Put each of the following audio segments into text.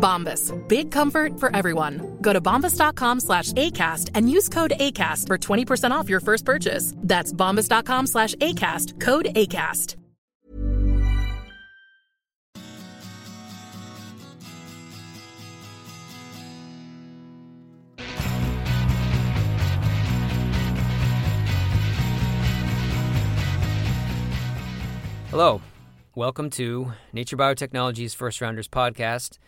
Bombas. Big comfort for everyone. Go to bombas.com slash ACAST and use code ACAST for 20% off your first purchase. That's bombas.com slash ACAST. Code ACAST. Hello. Welcome to Nature Biotechnology's First Rounders podcast.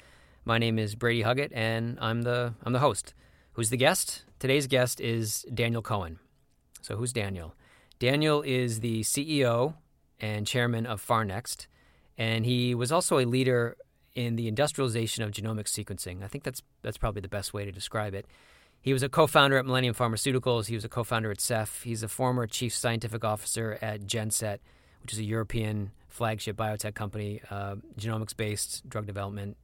My name is Brady Huggett, and I'm the I'm the host. Who's the guest? Today's guest is Daniel Cohen. So who's Daniel? Daniel is the CEO and chairman of Pharnext, and he was also a leader in the industrialization of genomic sequencing. I think that's that's probably the best way to describe it. He was a co-founder at Millennium Pharmaceuticals. He was a co-founder at Ceph. He's a former chief scientific officer at Genset, which is a European flagship biotech company, uh, genomics based drug development.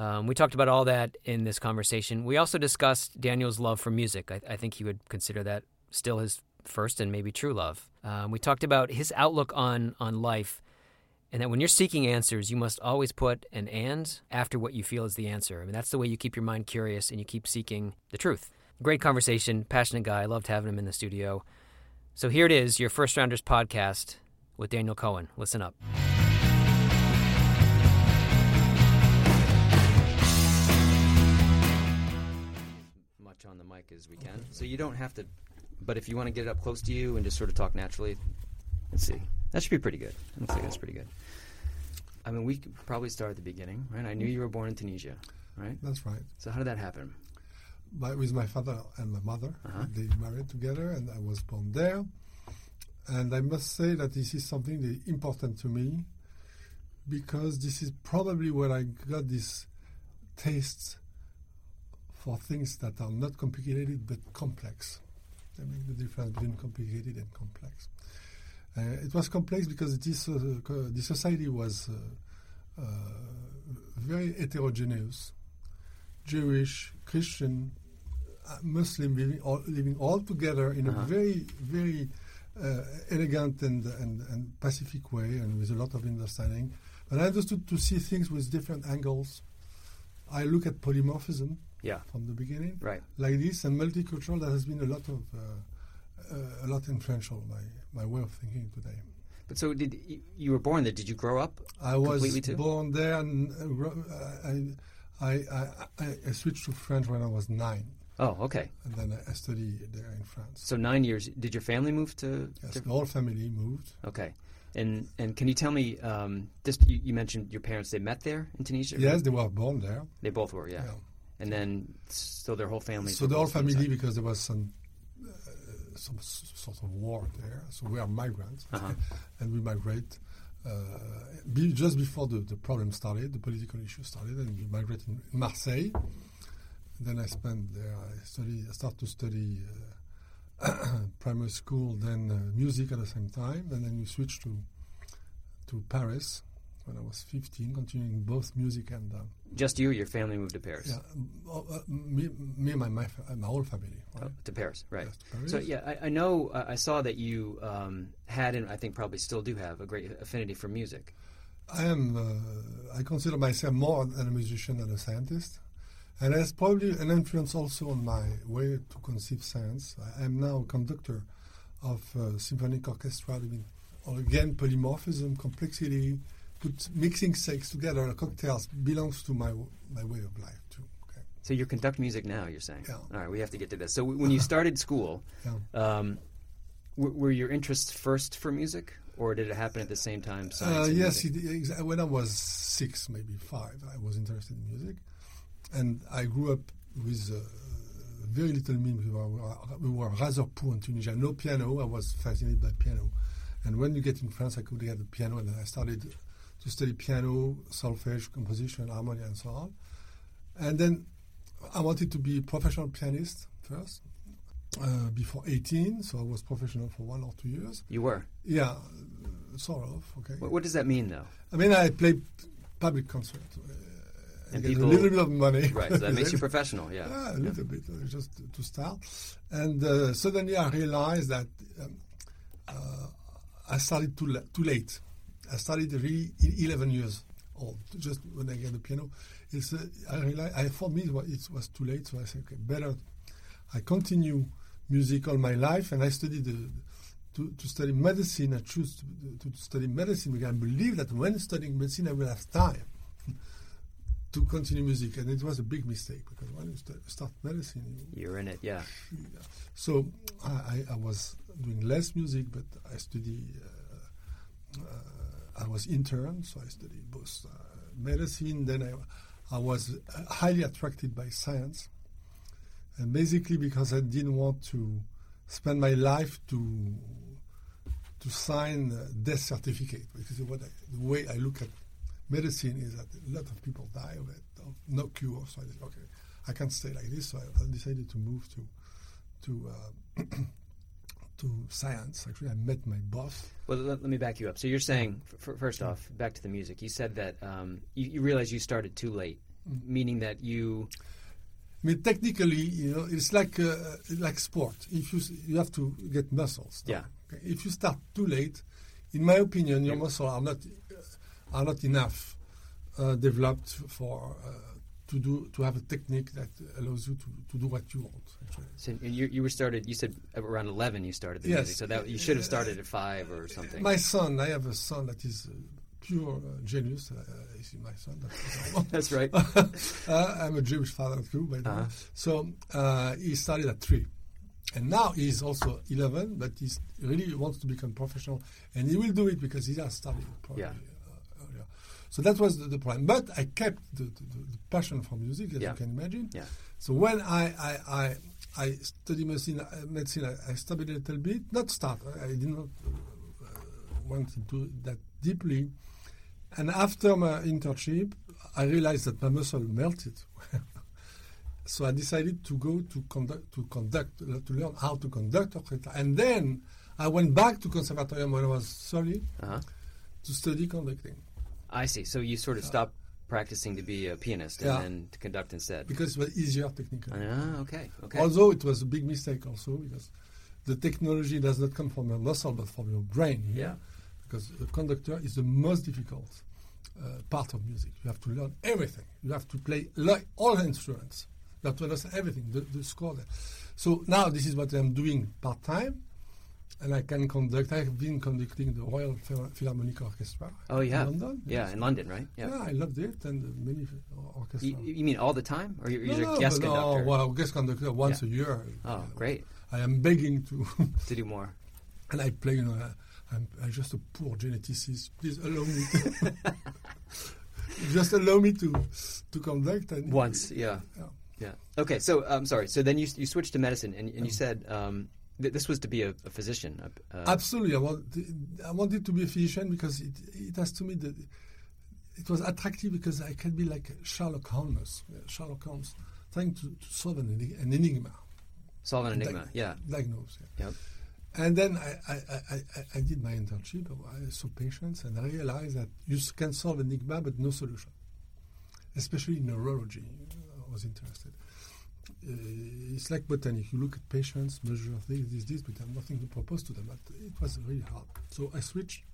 Um, we talked about all that in this conversation. We also discussed Daniel's love for music. I, I think he would consider that still his first and maybe true love. Um, we talked about his outlook on, on life and that when you're seeking answers, you must always put an and after what you feel is the answer. I mean, that's the way you keep your mind curious and you keep seeking the truth. Great conversation, passionate guy. I loved having him in the studio. So here it is, your First Rounders podcast with Daniel Cohen. Listen up. Much on the mic as we can. So you don't have to, but if you want to get it up close to you and just sort of talk naturally, let's see. That should be pretty good. Looks like that's pretty good. I mean, we could probably start at the beginning, right? I knew you were born in Tunisia, right? That's right. So how did that happen? My, with my father and my mother, Uh-huh. they married together, and I was born there. And I must say that this is something important to me because this is probably where I got this taste for things that are not complicated but complex. They make the difference between complicated and complex. Uh, it was complex because this uh, the society was uh, uh, very heterogeneous, Jewish, Christian, uh, Muslim living all, living all together in Uh-huh. a very very uh, elegant and, and and pacific way, and with a lot of understanding. But I understood to see things with different angles. I look at polymorphism Yeah. from the beginning, Right. like this, and multicultural. There has been a lot of uh, uh, a lot influential my my way of thinking today. But so did you, you were born there? Did you grow up? I was too? born there, and uh, uh, I, I, I, I, switched to French when I was nine, Oh, okay. and then I, studied there in France. So nine years. Did your family move to? yes, to- the whole family moved. okay. And and can you tell me? Um, just you, you mentioned your parents. They met there in Tunisia. right? Yes, they were born there. They both were. Yeah. Yeah. And then so their whole family. So the whole family, because there was some uh, some sort of war there. So we are migrants, Uh-huh. and we migrate. Uh, be, just before the, the problem started, the political issue started, and we migrate in Marseille. Then I spent there. I study. I start to study uh, primary school, then uh, music at the same time, and then we switched to to Paris when I was 15, continuing both music and uh, Just you. Your family moved to Paris. yeah, uh, uh, me, me and my my, my whole family. Right? Oh, to Paris, right? Yes, to Paris. So yeah, I, I know. Uh, I saw that you um, had, and I think probably still do have, a great affinity for music. I am. Uh, I consider myself more than a musician than a scientist, and has probably an influence also on my way to conceive science. I am now a conductor of uh, symphonic orchestra. I mean, again, polymorphism, complexity, put mixing sex together, cocktails belongs to my my way of life too. Okay. So you conduct music now. You're saying. Yeah. All right, we have to get to this. So w- when you started school, Yeah. um, w- were your interests first for music, or did it happen at the same time? Uh, yes, it, exa- when I was six, maybe five, I was interested in music, and I grew up with uh, very little means. We were, we were rather poor in Tunisia. No piano. I was fascinated by piano, and when you get in France, I could get a piano, and I started to study piano, solfege, composition, harmony, and so on. And then I wanted to be a professional pianist first. Uh, before 18, so I was professional for one or two years. You were. Yeah, sort of. Okay. What, what does that mean, though? I mean, I played public concert. Uh, And people- a little bit of money. Right, so that makes you professional, yeah. Yeah, a little bit, uh, just to- to start. And uh, suddenly I realized that um, uh, I started too, la- too late. I started really 11 years old, just when I get the piano. It's, uh, I realized, I, for me, it was, it was too late, so I said, okay, better I continue music all my life, and I studied the, to, to study medicine. I choose to, to study medicine because I believe that when studying medicine, I will have time to continue music, and it was a big mistake because when you st- start medicine, you, You're in it, yeah. so I, I, I was doing less music, but I study. Uh, uh, I was intern, so I studied both uh, medicine. Then I, I was uh, highly attracted by science, and basically because I didn't want to spend my life to to sign a death certificate. Because what I, the way I look at medicine is that a lot of people die of it, of no cure. So I said, okay, I can't stay like this. So I, I decided to move to to uh, to science. Actually, I met my boss. Well, let, let me back you up. So you're saying, f- f- first off, back to the music. You said that um, you, you realized you started too late, Mm-hmm. meaning that you. I mean, technically, you know, it's like uh, like sport. If you you have to get muscles. Yeah. Okay? If you start too late, in my opinion, your muscles are not uh, are not enough uh, developed for uh, to do to have a technique that allows you to, to do what you want. So you, you were started. You said around eleven. You started the Yes. music. So that you should have started at five or something. My son, I have a son that is uh, pure uh, genius. Uh, is my son? That's right. uh, I'm a Jewish father too, by the way. Uh-huh. So uh, he started at three, and now he's also 11, but he really wants to become professional, and he will do it because he has studied probably Yeah. uh, earlier. So that was the, the problem. But I kept the, the, the passion for music, as Yeah. you can imagine. Yeah. So when I I, I, I studied medicine, uh, medicine I, I studied a little bit, not start. I, I did not uh, want to do that deeply. And after my internship, I realized that my muscle melted. so I decided to go to conduct, to conduct, to learn how to conduct orchestra. And then I went back to conservatorium when I was 30 Uh-huh. to study conducting I see. So you sort of stopped practicing to be a pianist and then to conduct instead. because it was easier technically. Ah, okay. Okay. Although it was a big mistake also because the technology does not come from your muscle but from your brain here. Yeah. Because the conductor is the most difficult uh, part of music. You have to learn everything. You have to play like all instruments. You have to understand everything, the, the score. There. So now this is what I'm doing part time, and I can conduct. I have been conducting the Royal Philharmonic Orchestra. oh, yeah, in. London. Yeah, Yes. in London, right? Yeah. Yeah. I loved it, and uh, many orchestras. You, you mean all the time, or you're, no, you're no, a guest but no, conductor? well, guest conductor once Yeah. a year. Oh, great. I am begging to, To do more. and I play. You know, I, I'm, I'm just a poor geneticist. Please allow me. To just allow me to to conduct. And Once, yeah. Yeah. Yeah. Okay, so I'm sorry. So then you you switched to medicine, and, and you said um, th- this was to be a, a physician. Uh, Absolutely, I, want, I wanted to be a physician because it, it has to me that it was attractive because I can be like Sherlock Holmes. Sherlock Holmes trying to, to solve an, an enigma. solve an enigma. Di- yeah. Diagnose. Yeah. Yep. And then I, I, I, I, I did my internship. I saw patients and I realized that you can solve enigma but no solution, especially in neurology. I was interested. Uh, it's like botany. You look at patients, measure this, this, this, but have nothing to propose to them. But it was really hard. So I switched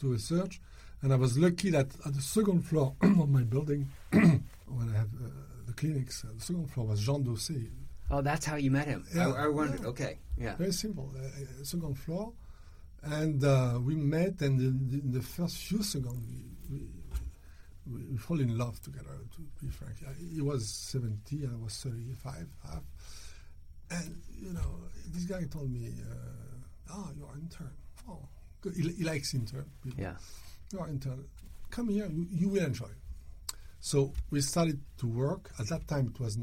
to research, and I was lucky that at the second floor of my building, when I had uh, the clinics, uh, the second floor was Jean Dausset, Oh, that's how you met him. Yeah. I, I wondered. Yeah. Okay. Yeah. very simple, uh, uh, second floor, and uh, we met, and in the, in the first few seconds, we, we, we fall in love together. To be frank, he was seventy, and I was thirty-five, half. and you know, this guy told me, uh, "Ah, you're an intern. Oh, He, he likes intern. people. Yeah. You are intern. Come here, you, you will enjoy. So we started to work. At that time, it was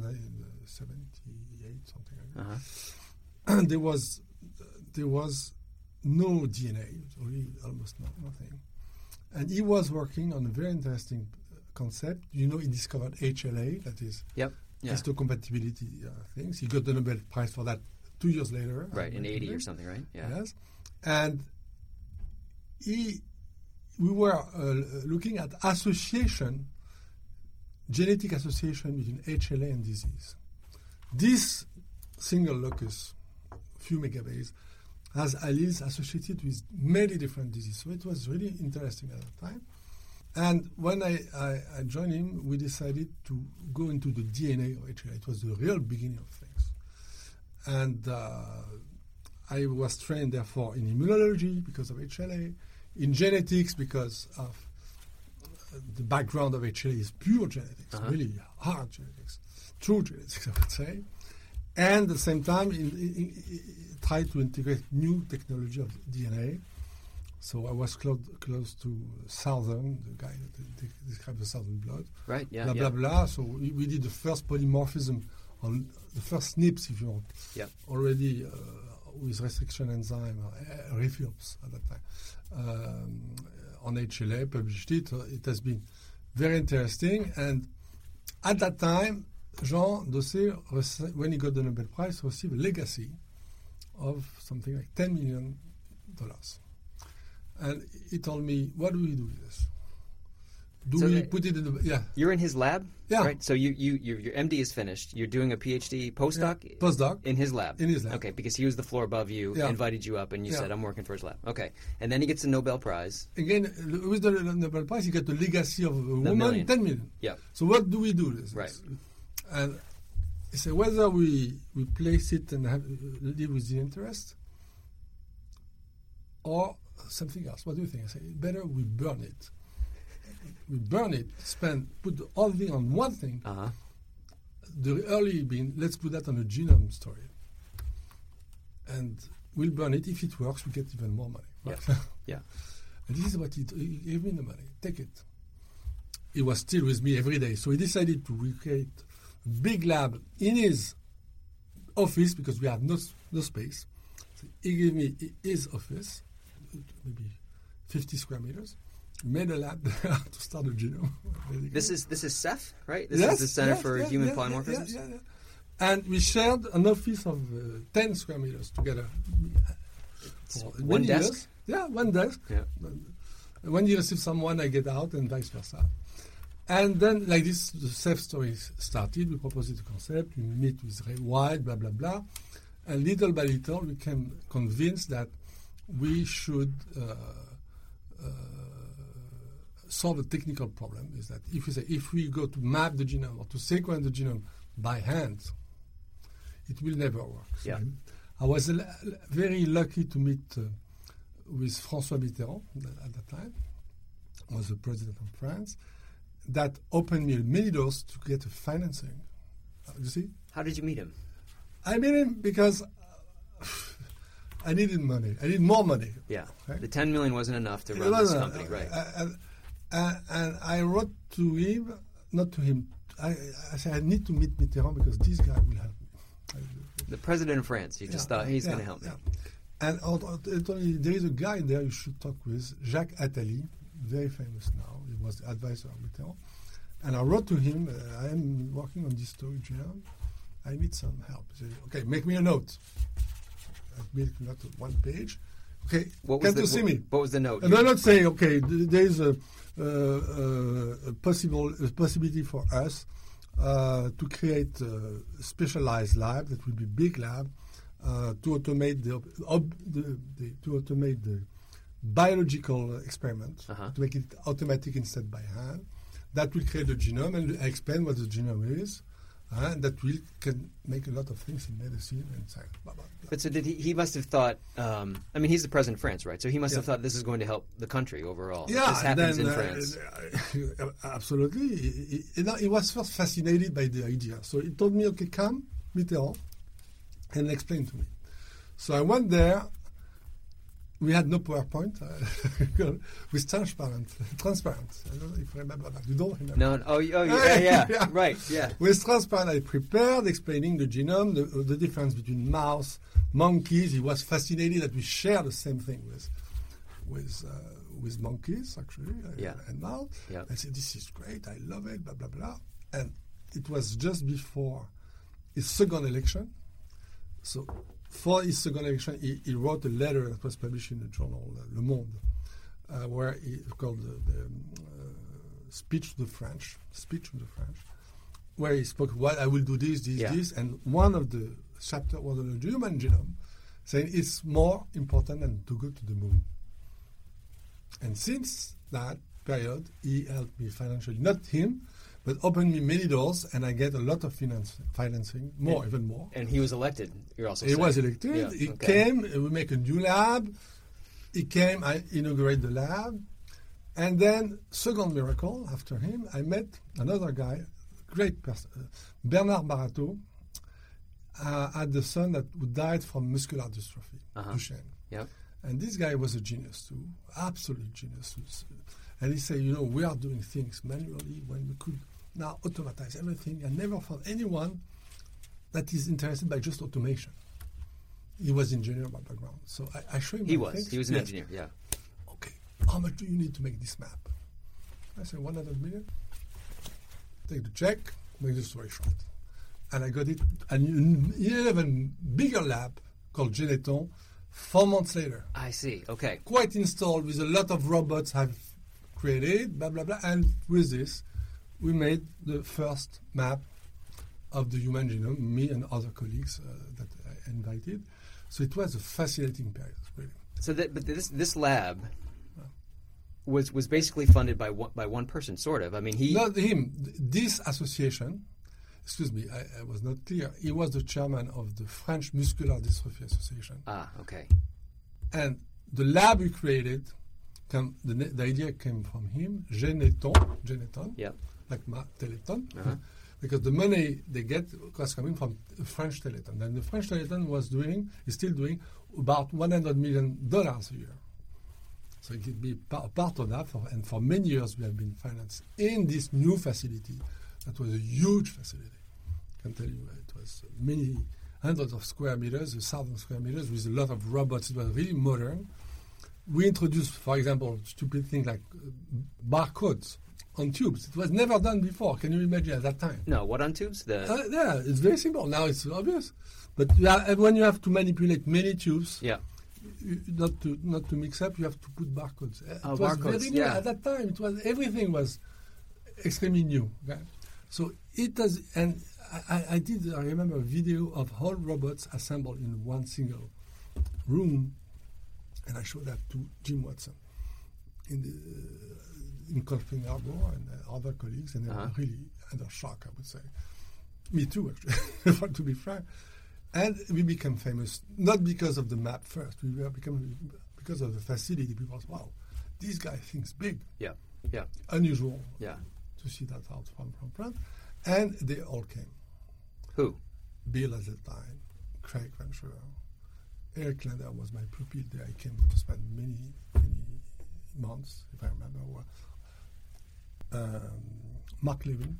78, something like that. Uh-huh. And there was there was no DNA, really almost no, nothing. And he was working on a very interesting uh, concept. You know, he discovered HLA, that is Yep. Yeah. histocompatibility uh, things. He got the Nobel Prize for that two years later. Right, in 80 or something, right? Yeah. Yes, and he, we were uh, looking at association, genetic association between HLA and disease. This single locus, few megabase, has alleles associated with many different diseases. So it was really interesting at that time. And when I, I, I joined him, we decided to go into the DNA of HLA. It was the real beginning of things. And uh, I was trained, therefore, in immunology because of HLA, in genetics because of the background of HLA is pure genetics, Uh-huh. really hard genetics, true genetics, I would say. And at the same time, in, in, try to integrate new technology of DNA. So I was close, close to Southern, the guy that described the Southern blot Right. Yeah. blah yeah. blah blah. So we, we did the first polymorphism on the first SNPs, if you want, Yep. already uh, with restriction enzyme, uh, RFLPs at that time, um, on HLA, published it. Uh, It has been very interesting. And at that time, Jean Dausset, when he got the Nobel Prize, received a legacy of something like $10 million. And he told me, what do we do with this? Do So we put it in the... Yeah. You're in his lab. Yeah. Right. So you you your, your MD is finished. You're doing a PhD postdoc. Yeah, postdoc. in his lab. In his lab. Okay, because he was the floor above you, Yeah. invited you up, and you Yeah. said, "I'm working for his lab." Okay, and then he gets a Nobel Prize. Again, with the Nobel Prize, you get the legacy of a woman, million. 10 million. Yeah. So what do we do? With this Right. And said whether we, we place it and have, live with the interest or something else. What do you think? I say, better we burn it. We burn it, spend, put all the whole thing on one thing. Uh huh. The early being, let's put that on a genome story. And we'll burn it. If it works, we get even more money. Yeah. Yeah. And this is what he, he gave me the money. Take it. He was still with me every day. So he decided to recreate big lab in his office because we had no, no space. So he gave me his office, maybe 50 square meters. Made a lab to start a genome. basically. This is this is Ceph, right? This Yes, is the Center yes, for yes, Human Polymorphisms. yeah, yeah. And we shared an office of uh, 10 square meters together. One desk? years. Yeah, one desk. Yeah. When you receive someone, I get out, and vice versa. And then, like this, the Ceph story started. We proposed the concept. We meet with Ray White, blah blah blah, and little by little, we became convinced that we should uh, uh, solve a technical problem. Is that if we say if we go to map the genome or to sequence the genome by hand, it will never work. So Yeah. I was l- l- very lucky to meet uh, with François Mitterrand at that time, was the president of France. That opened me many doors to get a financing. Uh, you see, How did you meet him? I met him because uh, I needed money. I need more money. Yeah, Right. the 10 million wasn't enough to It run this company, uh, right? uh, And, and, and I wrote to him, not to him. I, I said I need to meet Mitterrand because this guy will help me. The president of France. You just Yeah, thought he's yeah, going to help me. yeah. And only- there is a guy there you should talk with, Jacques Attali, very famous now. He was the advisor of Mitterrand. And I wrote to him, uh, I am working on this story genome. I need some help. He said, okay, make me a note. I made a note of one page. Okay, What was come the, to see what, me. What was the note? And I'm not saying, okay, th- there is a, uh, uh, a possible a possibility for us uh, to create a specialized lab that will be big lab uh, to automate the, op- ob- the, the to automate the biological experiment Uh-huh. to make it automatic instead by hand. That will create the genome and I explain what the genome is. uh, and that will can make a lot of things in medicine and science. Blah, blah, blah. But so did he? He must have thought. Um, I mean, he's the president of France, right? So he must have thought this is going to help the country overall. Yeah, this happens then, in uh, France. uh, absolutely. He, he- he was first fascinated by the idea. So he told me, okay, come, Mitterrand, and explain to me. So I went there, we had no PowerPoint with transparent, transparent. I don't know if you remember that. You don't remember? No. Oh, oh yeah, yeah, Yeah. Right. Yeah. With transparent, I prepared explaining the genome, the, the difference between mouse, monkeys. He was fascinated that we share the same thing with, with, uh, with monkeys actually, uh, Yeah. and mouse. Yeah. I said, "This is great. I love it." Blah blah blah. And it was just before his second election. So for his second election, he, he wrote a letter that was published in the journal uh, Le Monde, uh, where he called the, the um, uh, speech to the French, speech to the French, where he spoke, "What I will do this, this, Yeah. this," and one of the chapter was on the human genome, saying it's more important than to go to the moon. And since that period, he helped me financially, not him, but opened me many doors, and I get a lot of finance, financing, more, even more. And he was elected. You're also. He saying. was elected. Yeah, He okay. came. We make a new lab. He came. I inaugurate the lab, and then second miracle after him, I met another guy, great person, uh, Bernard Barataud, uh, had the son that who died from muscular dystrophy, Uh-huh. Duchenne. Yep. And this guy was a genius too, absolute genius. And he said, you know, we are doing things manually when we could now automatize everything. I never found anyone that is interested by just automation. He was engineer by background, so I, I show him. He was. things. He was an Yes. engineer. Yeah. Okay, how much do you need to make this map? I said 100 million. Take the check, make the story short. And I got it And an even bigger lab called Genethon four months later. I see. Okay. Quite installed with a lot of robots I've created, blah, blah, blah. And with this, we made the first map of the human genome, me and other colleagues uh, that I invited. So it was a fascinating period, really. So that, but this this lab was was basically funded by one, by one person, sort of. I mean, he. Not him. This association, excuse me, I, I was not clear. He was the chairman of the French Muscular Dystrophy Association. Ah. Okay. And the lab we created, come, the, the idea came from him, Genethon, Genethon, Yep. Like Teleton, Uh-huh. because the money they get was coming from French Teleton. And the French Teleton was doing, is still doing, about $100 million a year. So it could be pa- part of that, for, and for many years we have been financed in this new facility. That was a huge facility. I can tell you, it was many hundreds of square meters, a thousand square meters, with a lot of robots. It was really modern. We introduced, for example, stupid things like uh, barcodes on tubes. It was never done before. Can you imagine at that time? No. What on tubes? The. Uh, yeah, it's very simple. Now it's obvious. But you have, when you have to manipulate many tubes, yeah. you- not to not to mix up, you have to put barcodes. Uh, Oh, it was barcodes, very new yeah. at that time. It was everything was extremely new. okay? So it does, and I, I- did. I remember a video of whole robots assembled in one single room, and I showed that to Jim Watson in the in Cold Spring Harbor and uh, other colleagues, and they Uh-huh. were really under shock. I would say, me too, actually, to be frank. And we became famous not because of the map first. We were become because of the facility. People said, "Wow, this guy thinks big." Yeah. Yeah. Unusual Yeah. to see that out from from front, and they all came. Who? Bill at the time, Craig Venter, Eric Lander was my pupil there. I came to spend many many months, if I remember well. Um, Mark Levin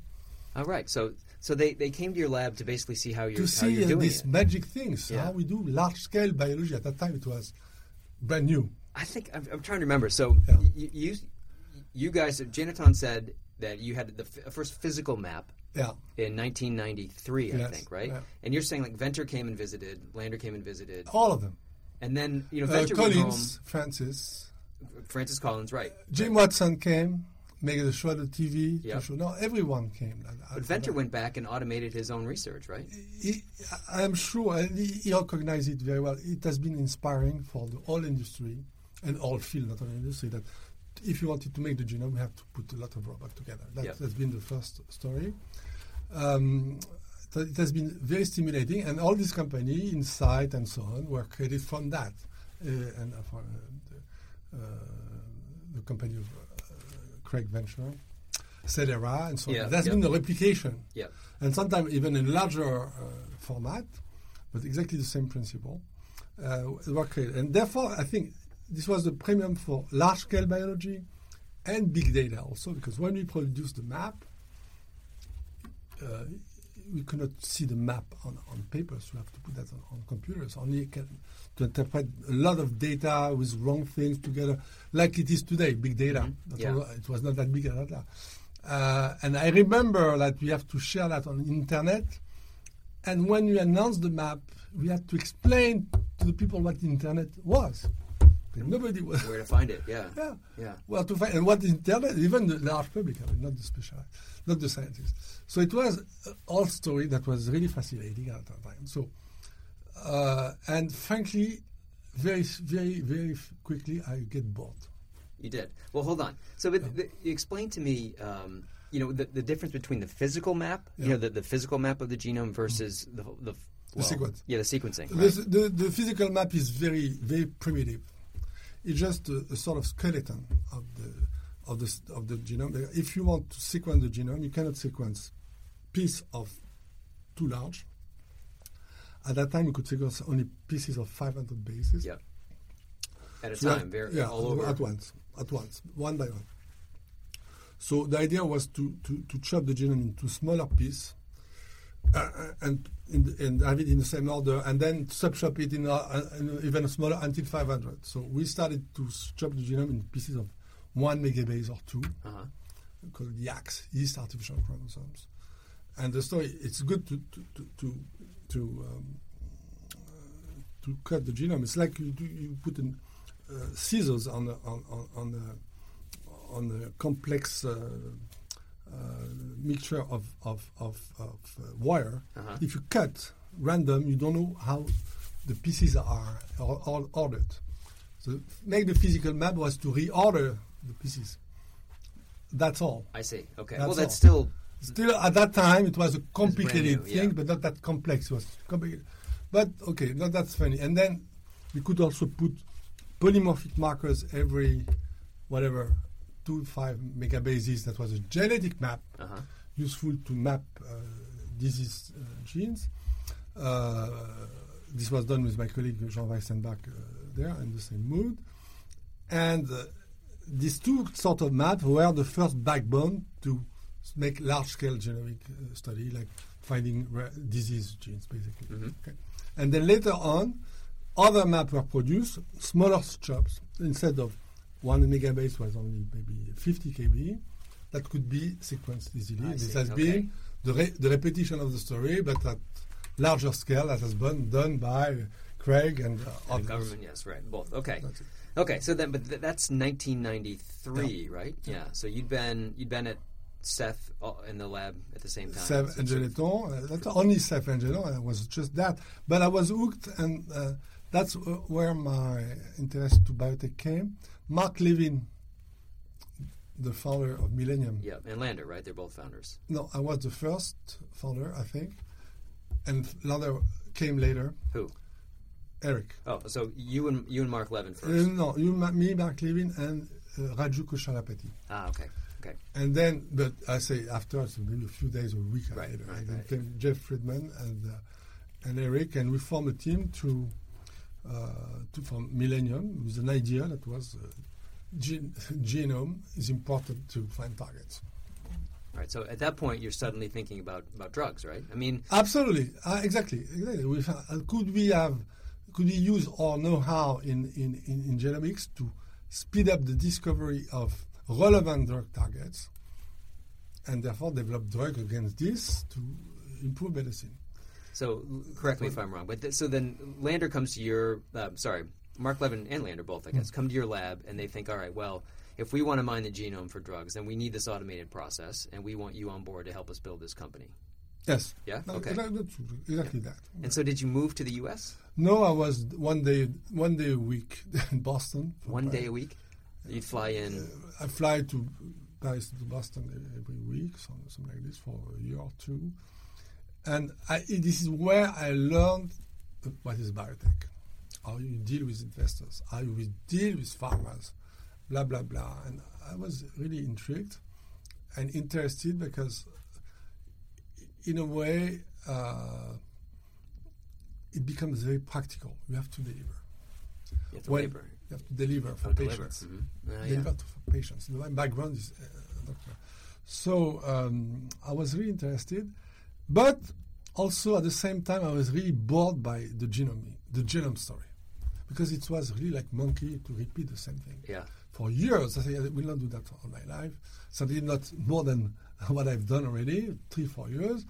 All right. So so they, they came to your lab to basically see how you're to how you're uh, doing these it. magic things, Yeah. how we do large scale biology. At that time, it was brand new. I think I'm, I'm trying to remember. So Yeah. y- you you guys, Genethon said that you had the f- first physical map Yeah. in 1993, I think, right? yeah. And you're saying like Venter came and visited, Lander came and visited, All of them. and then you know Uh, Venter home. Collins, Francis, Francis Collins, right? Jim Watson came, made a show on the TV. Yeah. To show. No, everyone came. But Venter went back and automated his own research, right? He, I'm sure and he, he recognized it very well. It has been inspiring for the whole industry and all field, not only industry, that if you wanted to make the genome, we have to put a lot of robots together. That, Yeah. That's been the first story. Um, th- it has been very stimulating, and all these companies, Incyte and so on, were created from that. Uh, and uh, for, uh, the, uh, the company of uh, Craig Venter, Celera, and so Yeah, on. That's yeah. been the replication Yeah. and sometimes even in larger uh, format, but exactly the same principle, uh, were created. And therefore, I think this was the premium for large scale biology and big data also because when we produce the map, uh, we cannot see the map on, on paper, so we have to put that on, on computers. Only can to interpret a lot of data with wrong things together, like it is today, big data. That's Yeah. all- it was not that big at that. Uh, and I remember that we have to share that on internet. And when we announced the map, we had to explain to the people what the internet was. Nobody was. Where to find it? Yeah. Yeah. Yeah. Well, to find and what is internet, even the large public, I mean, not the specialized, not the scientists. So it was all story that was really fascinating at that time. So, uh, and frankly, very, very, very quickly, I get bored. You did. Well, hold on. So, but the, you explain to me, um, you know, the, the difference between the physical map, you Yeah. know, the, the physical map of the genome versus the the, well, sequence. Yeah, the sequencing. The, right? the, the physical map is very, very primitive. It's just a, a sort of skeleton of the of the of the genome. If you want to sequence the genome, you cannot sequence piece of too large. At that time, you could sequence only pieces of 500 bases. Yeah. At a So time, very yeah, all over. at once, at once, one by one. So the idea was to, to, to chop the genome into smaller pieces uh, and in the, and have it in the same order, and then subchop it in, uh, in even smaller until 500. So we started to chop the genome in pieces of one megabase or two, Uh-huh. called YACS, yeast artificial chromosomes. And the story, it's good to to to to, to, um, uh, to cut the genome. It's like you do, you put in uh, scissors on a, on on on a, on a complex uh, uh, mixture of of of, of uh, wire. Uh-huh. If you cut random, you don't know how the pieces are all, all ordered. So make the physical map was to reorder the pieces. That's all. I see. Okay. That's well, that's all. still Still, at that time, it was a complicated new, yeah. thing, but not that complex. It was complicated. But okay, no, that's funny. And then we could also put polymorphic markers every whatever two five megabases. That was a genetic map, uh-huh. useful to map uh, disease uh, genes. Uh, this was done with my colleague Jean Weissenbach uh, there in the same mood. And uh, these two sort of maps were the first backbone to make large-scale genomic uh, study, like finding disease genes, basically. Okay. And then later on, other maps were produced, smaller chops. Instead of one megabase was only maybe 50 kb, that could be sequenced easily. I this see, has okay. been the, re- the repetition of the story, but at larger scale, that has been done by Craig and, uh, And others. government, yes, right, both. Okay, okay. So then, but th- that's 1993, right? Yeah. So you'd been you'd been at Ceph uh, in the lab at the same time. Ceph So and Genethon. Uh, that's only Ceph and Genethon. It was just that. But I was hooked, and uh, that's w- where my interest to biotech came. Mark Levin, the founder of Millennium. Yeah, and Lander, right? They're both founders. No, I was the first founder, I think. And Lander came later. Who? Eric. Oh, so you and you and Mark Levin Uh, first. no, you, me, Mark Levin, and uh, Raju Kucherlapati. ah, okay, okay. And then, but I say after, it's maybe a few days or a week Right, later. right, and then right. came Jeff Friedman and uh, and Eric, and we formed a team to uh, to form Millennium with an idea that was uh, gen- genome is important to find targets. All right. So at that point, you're suddenly thinking about about drugs, right? I mean, Absolutely, uh, exactly, exactly. We, uh, could we have could we use our know-how in, in, in, in genomics to speed up the discovery of relevant drug targets, and therefore develop drug against this to improve medicine? So correct me if I'm wrong, but th- so then Lander comes to your uh, sorry, Mark Levin and Lander both, I guess, come to your lab and they think, all right, well, if we want to mine the genome for drugs, then we need this automated process, and we want you on board to help us build this company. Yes. Yeah? No, Okay. exactly that. And so, did you move to the U.S. No, I was one day one day a week in Boston. one day a week? You'd fly in. I fly to Paris to Boston every week, some- something like this, for a year or two. And I, this is where I learned what is biotech, how you deal with investors, how you deal with farmers, blah, blah, blah. And I was really intrigued and interested because, in a way, uh, it becomes very practical. You have to deliver. You have to labor. You have to deliver for Oh, deliver. patients. Mhm. Uh, yeah. Deliver to for patients. My background is uh, doctor. So um, I was really interested, but also at the same time I was really bored by the genome, the genome story, because it was really like monkey to repeat the same thing Yeah. for years. I said, I will not do that all my life. Certainly not more than what I've done already, three, four years.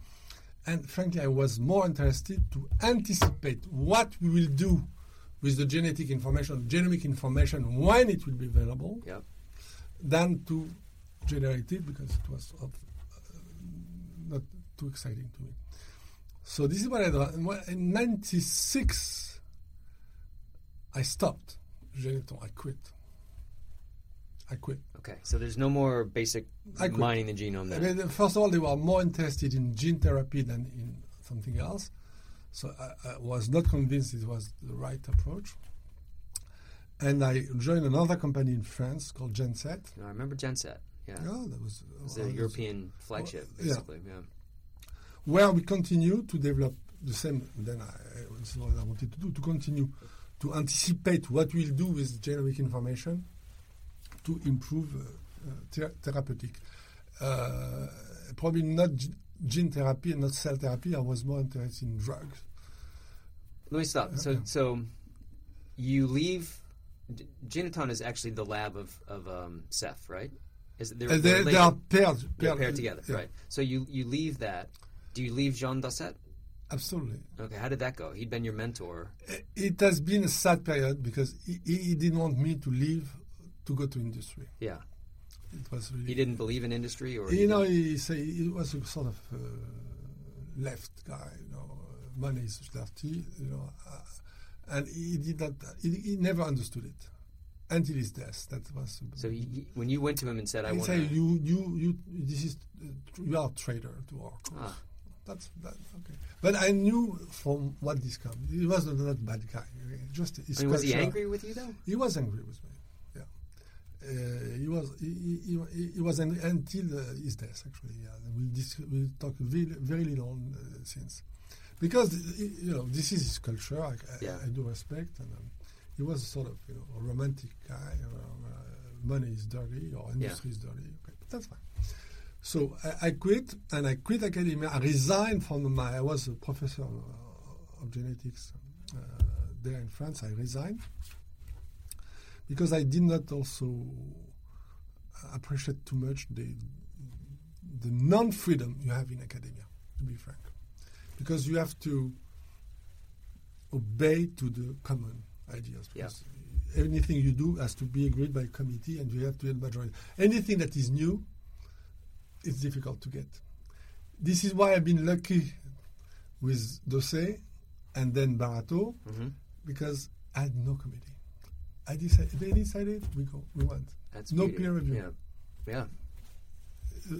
And frankly, I was more interested to anticipate what we will do with the genetic information, genomic information, when it will be available, Yep. than to generate it because it was too exciting to me. So this is what I did. In '96, I stopped. I quit. I quit. Okay. So there's no more basic mining the genome I mean, first of all, they were more interested in gene therapy than in something else. So I, I was not convinced it was the right approach. And I joined another company in France called Genset. I remember Genset. Yeah. Yeah, that was, was uh, the European flagship, yeah. basically. Yeah. Where we continue to develop the same. Then I, this is what I wanted to do to continue to anticipate what we'll do with genomic information to improve uh, uh, ther- therapeutic. Uh, probably not g- gene therapy and not cell therapy. I was more interested in drugs. Let me stop. So, so you leave. Genethon is actually the lab of of um, Ceph, right? Is it, they're, Uh, they're they, they are paired, They're paired, paired together, yeah, right? So you you leave that. Do you leave Jean Dausset? Absolutely. Okay, how did that go? He'd been your mentor. It has been a sad period because he, he he didn't want me to leave to go to industry. Yeah, It was really he didn't believe in industry, or You he know, didn't- he say he was a sort of uh, left guy. You know, money is dirty. You know, uh, and he did not. He, he never understood it until his death. That was. so he, he- when you went to him and said, "I he want say to," you you you this is uh, you are a traitor to our cause. Ah. That's that okay. But I knew from what this comes. He was not a bad guy. Just his I mean, was he angry with you though? he was angry with me. Yeah, uh, he was. He, he, he, he was an, until uh, his death. Actually, yeah. We dis- we talk very, very little uh, since, because uh, you know this is his culture. I, I, Yeah. I do respect, and um, he was sort of you know a romantic guy. Uh, money is dirty or industry is dirty. Okay, but that's fine. So I, I quit, and I quit academia. I resigned from my. I was a professor of, genetics uh, there in France. I resigned because I did not also appreciate too much the the non-freedom you have in academia. To be frank, because you have to obey to the common ideas. Yeah. Anything you do has to be agreed by committee, and you have to get majority. Anything that is new, it's difficult to get. This is why I've been lucky with Dausset and then Barataud, Mhm. because I had no committee. I decided, they decided, we go, we went. That's no beauty. peer review. Yeah, yeah,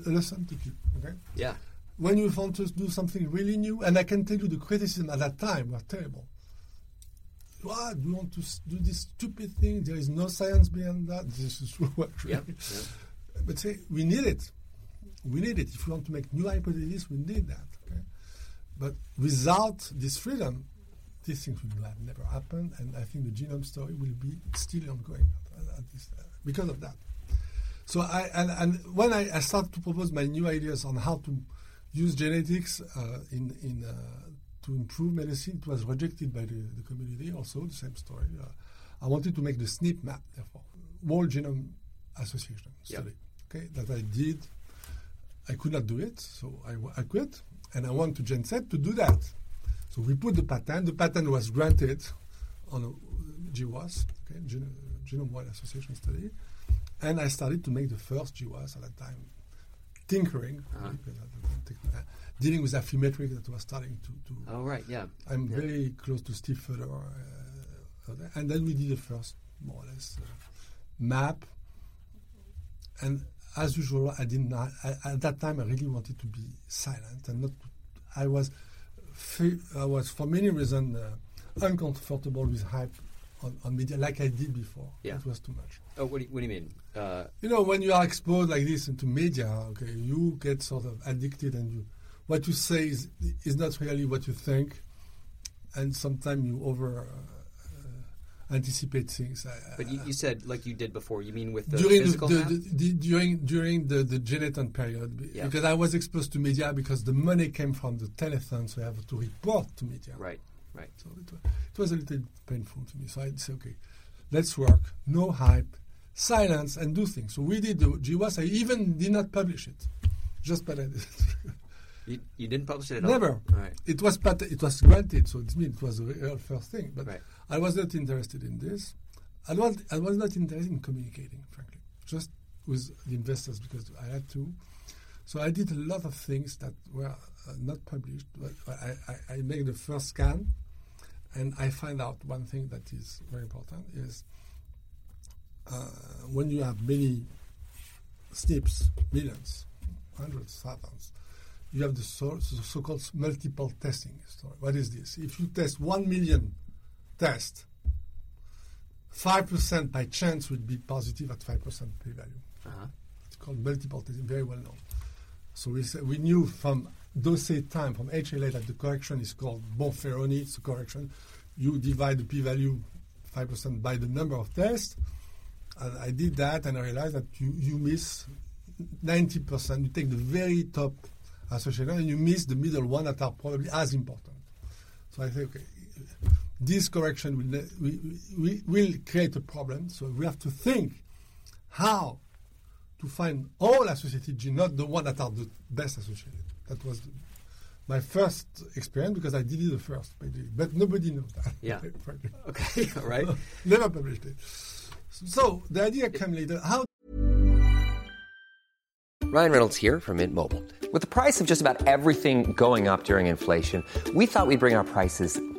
A lesson to keep, okay? yeah. When you want to do something really new, and I can tell you the criticism at that time were terrible. What, do you want to do this stupid thing? There is no science behind that. This is true, actually. Yep, yep. But say, we need it. We need it. If we want to make new hypotheses, we need that. Okay? But without this freedom, these things will have never happen, and I think the genome story will be still ongoing at, at this, uh, because of that. So I and, and when I, I started to propose my new ideas on how to use genetics uh, in in uh, to improve medicine, it was rejected by the, the community. Also, the same story. Uh, I wanted to make the SNP map, therefore, World Genome Association study. Okay, that I did. I could not do it, so I, I quit, and I went to Genset to do that. So we put the patent. The patent was granted on a GWAS, okay, Gen- Genome-Wide Association study, and I started to make the first GWAS at that time, tinkering, Uh-huh. because at the uh, dealing with Affymetrix that was starting to. to Oh right, yeah. I'm Yeah. very close to Steve Fodor, uh, and then we did the first, more or less, uh, map. And as usual, I didn't. I, I- at that time, I really wanted to be silent and not. I was, I was for many reasons uh, uncomfortable with hype on, on media, like I did before. Yeah. It was too much. Oh, what do you, what do you mean? Uh, You know, when you are exposed like this into media, okay, you get sort of addicted, and you, what you say is is not really what you think, and sometimes you over uh, anticipate things. I- But you, you said like you did before. You mean with the during physical the, the, the- during during the the Genethon period Yeah. because I was exposed to media because the money came from the telethon, so I have to report to media. right, right. So it was, it was a little painful to me. So I said, okay, let's work, no hype, silence, and do things. So we did the GWAS. I even did not publish it, just but I You, you didn't publish it at all. never. Right. It was pat- it was granted, so it means it was the real first thing. But Right. I was not interested in this. I was I was not interested in communicating, frankly, just with the investors because I had to. So I did a lot of things that were uh, not published. But I, I, I made the first scan, and I find out one thing that is very important is uh, when you have many SNPs, millions, hundreds, thousands, you have the so, so- so-called multiple testing story. What is this? If you test one million five percent by chance would be positive at five percent p-value. Uh-huh. It's called multiple testing, very well known. So we said, we knew from Dausset time from HLA that the correction is called Bonferroni. It's a correction. You divide the p-value five percent by the number of tests. And I did that, and I realized that you, you miss ninety percent. You take the very top association, and you miss the middle one that are probably as important. So I say, okay, this correction will ne- we, we, will create a problem. So we have to think how to find all associated genes, not the one that are the best associated. That was the, my first experience because I did it the first, by but nobody knows that. Yeah. Okay. All right. Never published it. So the idea came later. How Ryan Reynolds here from Mint Mobile. With the price of just about everything going up during inflation, we thought we'd bring our prices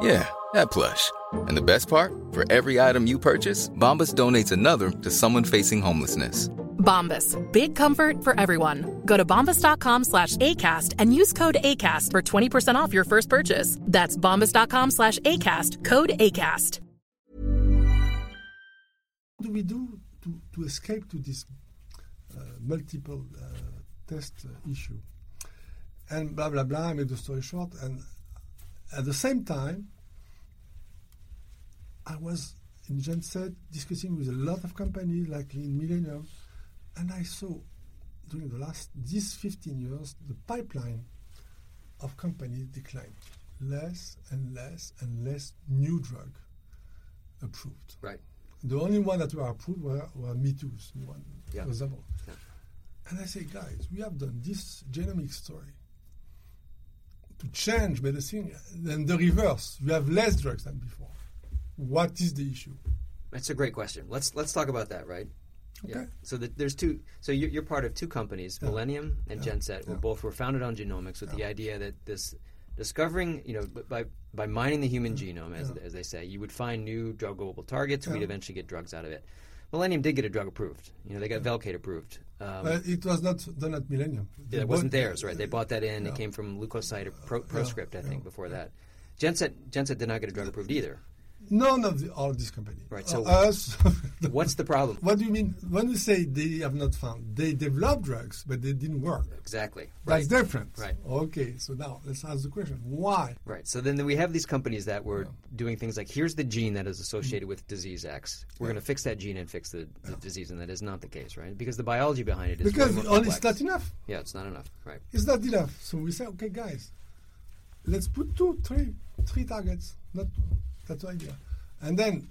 Yeah, that plush. And the best part? For every item you purchase, Bombas donates another to someone facing homelessness. Bombas. Big comfort for everyone. Go to bombas.com slash ACAST and use code ACAST for 20% off your first purchase. That's bombas.com slash ACAST. Code ACAST. what do we do to, to escape to this uh, multiple uh, test uh, issue? And blah, blah, blah, I made the story short. And at the same time, I was in Genset discussing with a lot of companies, like in Millennium, and I saw during the last these 15 years the pipeline of companies declined. Less and less and less new drug approved. Right. The only one that were approved were, were Me Too's, one Yeah. was Zabo. Yeah. And I say, guys, we have done this genomic story to change medicine, and the reverse. We have less drugs than before. What is the issue? That's a great question. Let's let's talk about that, right? Okay. So the, there's two. So you're, you're part of two companies, Millennium and Genset, who both were founded on genomics with the idea that this discovering, you know, by by mining the human genome, as, as they say, you would find new druggable targets. We'd eventually get drugs out of it. Millennium did get a drug approved. You know, they got Velcade approved. Um, Well, it was not done at Millennium. yeah, They it wasn't theirs, right? They bought that in. It came from LeukoSite or pro, ProScript, I think, before that. Genset Genset did not get a drug approved either. None of the, all these companies. Right, so Uh, us. What's the problem? What do you mean when you say they have not found? They developed drugs, but they didn't work. Exactly. That's different. Right. Okay. So now let's ask the question: Why? Right. So then we have these companies that were doing things like here's the gene that is associated with disease X. We're going to fix that gene and fix the, the disease, and that is not the case, right? Because the biology behind it is Because way more only it's not enough. Yeah, it's not enough. Right. It's not enough. So we say, okay, guys, let's put two, three, three targets. Not that's the idea. And then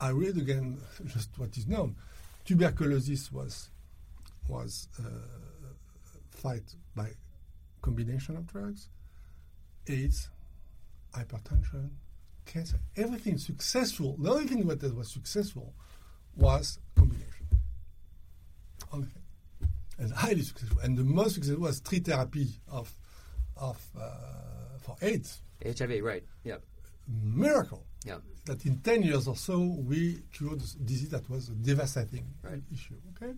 I read again just what is known. Tuberculosis was was uh, fight by combination of drugs, AIDS, hypertension, cancer, everything successful. The only thing that was successful was combination. Only thing and highly successful. And the most successful was tritherapy of of uh, for AIDS. HIV, right? Yeah. Miracle. Yeah. That in ten years or so we cured this disease that was a devastating Right. issue. Okay.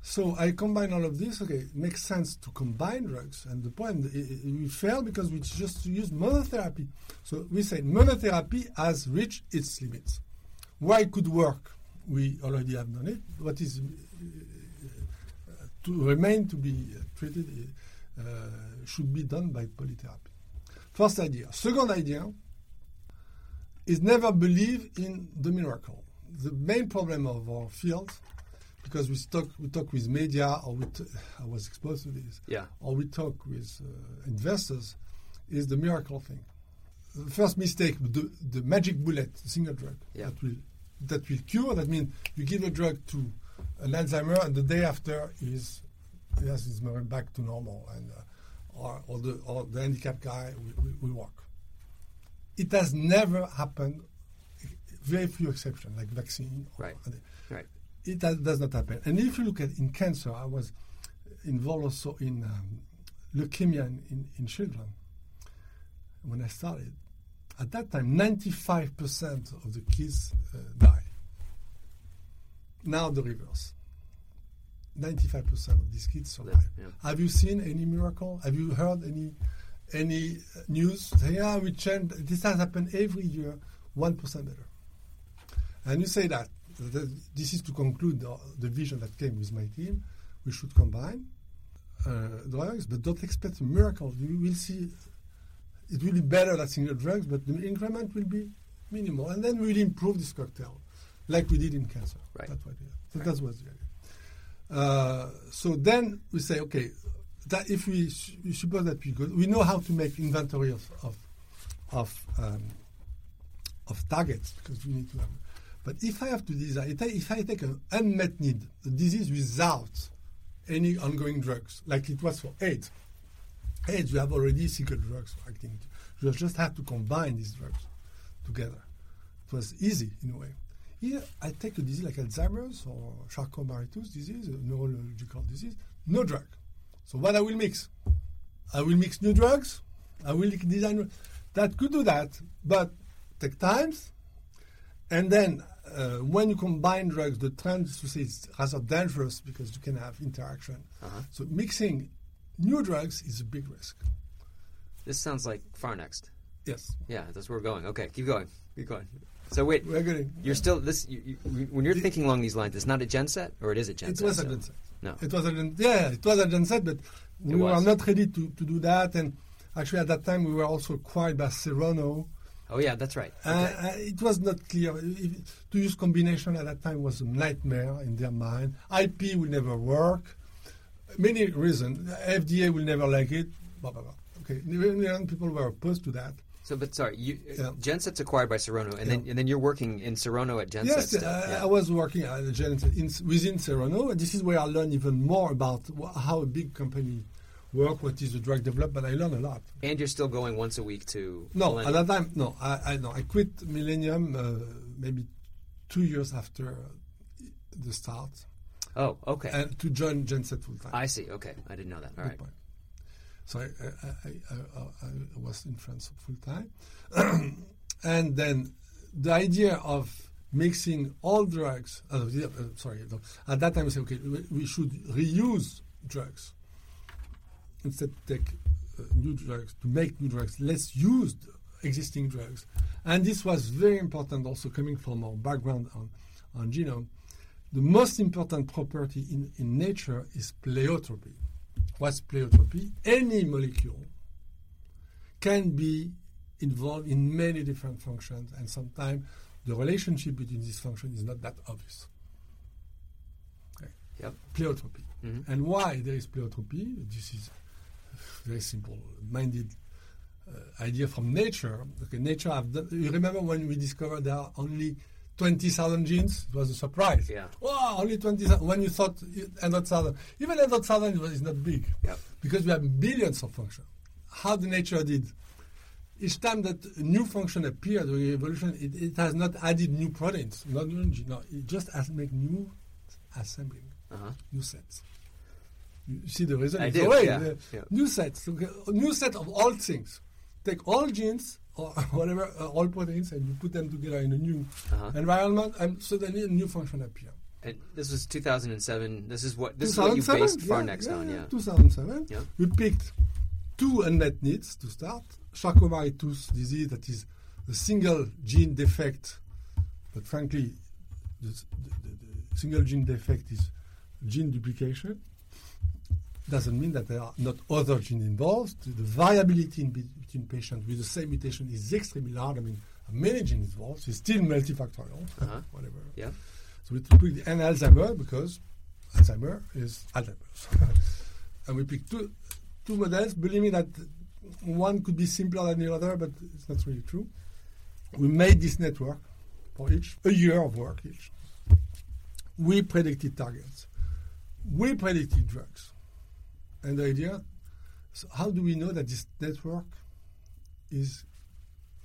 So I combine all of this. Okay, it makes sense to combine drugs, and the point i- i- we fail because we just use monotherapy. So we say monotherapy has reached its limits. Why it could work, we already have done it. What is uh, to remain to be uh, treated uh, should be done by polytherapy. First idea. Second idea is never believe in the miracle. The main problem of our field, because we talk, we talk with media, or we t- I was exposed to this, Yeah. or we talk with uh, investors, is the miracle thing. The first mistake, the, the magic bullet, the single drug Yeah. that will that will cure. That means you give a drug to an Alzheimer, and the day after is yes, is back to normal, and uh, or, or the or the handicapped guy will, will, will walk. It has never happened. Very few exceptions, like vaccine. or Right. Right. it does, does not happen. And if you look at in cancer, I was involved also in um, leukemia in, in, in children when I started. At that time, 95% of the kids uh, die. Now the reverse. 95% of these kids survive. yeah. Have you seen any miracle? Have you heard any any news? Say, yeah, we changed. This has happened every year, 1% better. And you say that, that this is to conclude the, the vision that came with my team. We should combine uh, drugs, but don't expect a miracle. You will see it will be better than single drugs, but the increment will be minimal. And then we will improve this cocktail, like we did in cancer. Right. That's what is. So That was the idea. Uh, so then we say, okay, that if we, we suppose that we go, we know how to make inventory of of of, um, of targets because we need to have. But if I have to design, if I, take an unmet need, a disease without any ongoing drugs, like it was for AIDS, AIDS we have already single drugs acting. You just have to combine these drugs together. It was easy in a way. Here, I take a disease like Alzheimer's or Charcot-Marie-Tooth disease, a neurological disease, no drug. So what I will mix? I will mix new drugs. I will design that could do that, but take times. And then uh, when you combine drugs, the trend is to say it's rather dangerous because you can have interaction. So mixing new drugs is a big risk. This sounds like Pharnext. Yes. Yeah, that's where we're going. Okay, keep going. Keep going. So wait, We're getting. you're still this. You, you, when you're thinking along these lines, it's not a genset, or it is a genset. It was a so- genset. No. It was yeah, it was a genset, but we were not ready to, to do that. And actually, at that time, we were also acquired by Serono. Oh yeah, that's right. Uh, uh, it was not clear. If, to use combination at that time was a nightmare in their mind. IP will never work. Many reasons. FDA will never like it. Blah, blah, blah. Okay, young people were opposed to that. So, but sorry, you, Yeah. Genset's acquired by Serono, and then and then you're working in Serono at Genset. Yes, uh, yeah. I was working at the Gen- in, within Serono, and this is where I learned even more about wh- how a big company work, what is the drug development. But I learned a lot. and you're still going once a week to No, Millennium. at that time, no. I, I no. I quit Millennium uh, maybe two years after the start, Oh, okay. and to join Genset full time. I see. Okay, I didn't know that. All Good right. point. So I, I, I, I, was in France full time, and then the idea of mixing all drugs. Uh, uh, sorry, at that time we said, okay, we, we should reuse drugs instead of take uh, new drugs to make new drugs. Let's use existing drugs. And this was very important also coming from our background on, on genome. The most important property in, in nature is pleiotropy. What's pleiotropy? Any molecule can be involved in many different functions, and sometimes the relationship between these functions is not that obvious. Okay. Yep. Pleiotropy. Mhm. And why there is pleiotropy? This is very simple-minded uh, idea from nature. Okay, nature have done, you remember when we discovered there are only 20,000 genes? It was a surprise. Yeah. Wow, only 20,000. When you thought 100,000, even 100,000 is not big Yep. because we have billions of functions. How the nature did. Each time that a new function appeared during evolution, it, it has not added new proteins, not new gene. No, it just has make new assembling, Uh-huh. new sets. You see the result? I already yeah, yeah. New sets, new set of all things. Take all genes or whatever, uh, all proteins, and you put them together in a new Uh-huh. environment, and suddenly a new function appears. And this was 2007. This is what this is what you 2007? based yeah, Pharnext yeah, on, yeah, yeah. 2007. Yeah. We picked two unmet needs to start. Charcot-Marie-Tooth disease, that is a single gene defect, but frankly, the, the, the single gene defect is gene duplication. Doesn't mean that there are not other genes involved. The variability in between patients with the same mutation is extremely large. I mean, many genes involved. It's still multifactorial, Uh-huh. whatever. Yeah. So we took the and Alzheimer because Alzheimer is Alzheimer's. and we picked two, two models, believing that one could be simpler than the other, but it's not really true. We made this network for each, a year of work each. We predicted targets. We predicted drugs. And the idea, so how do we know that this network is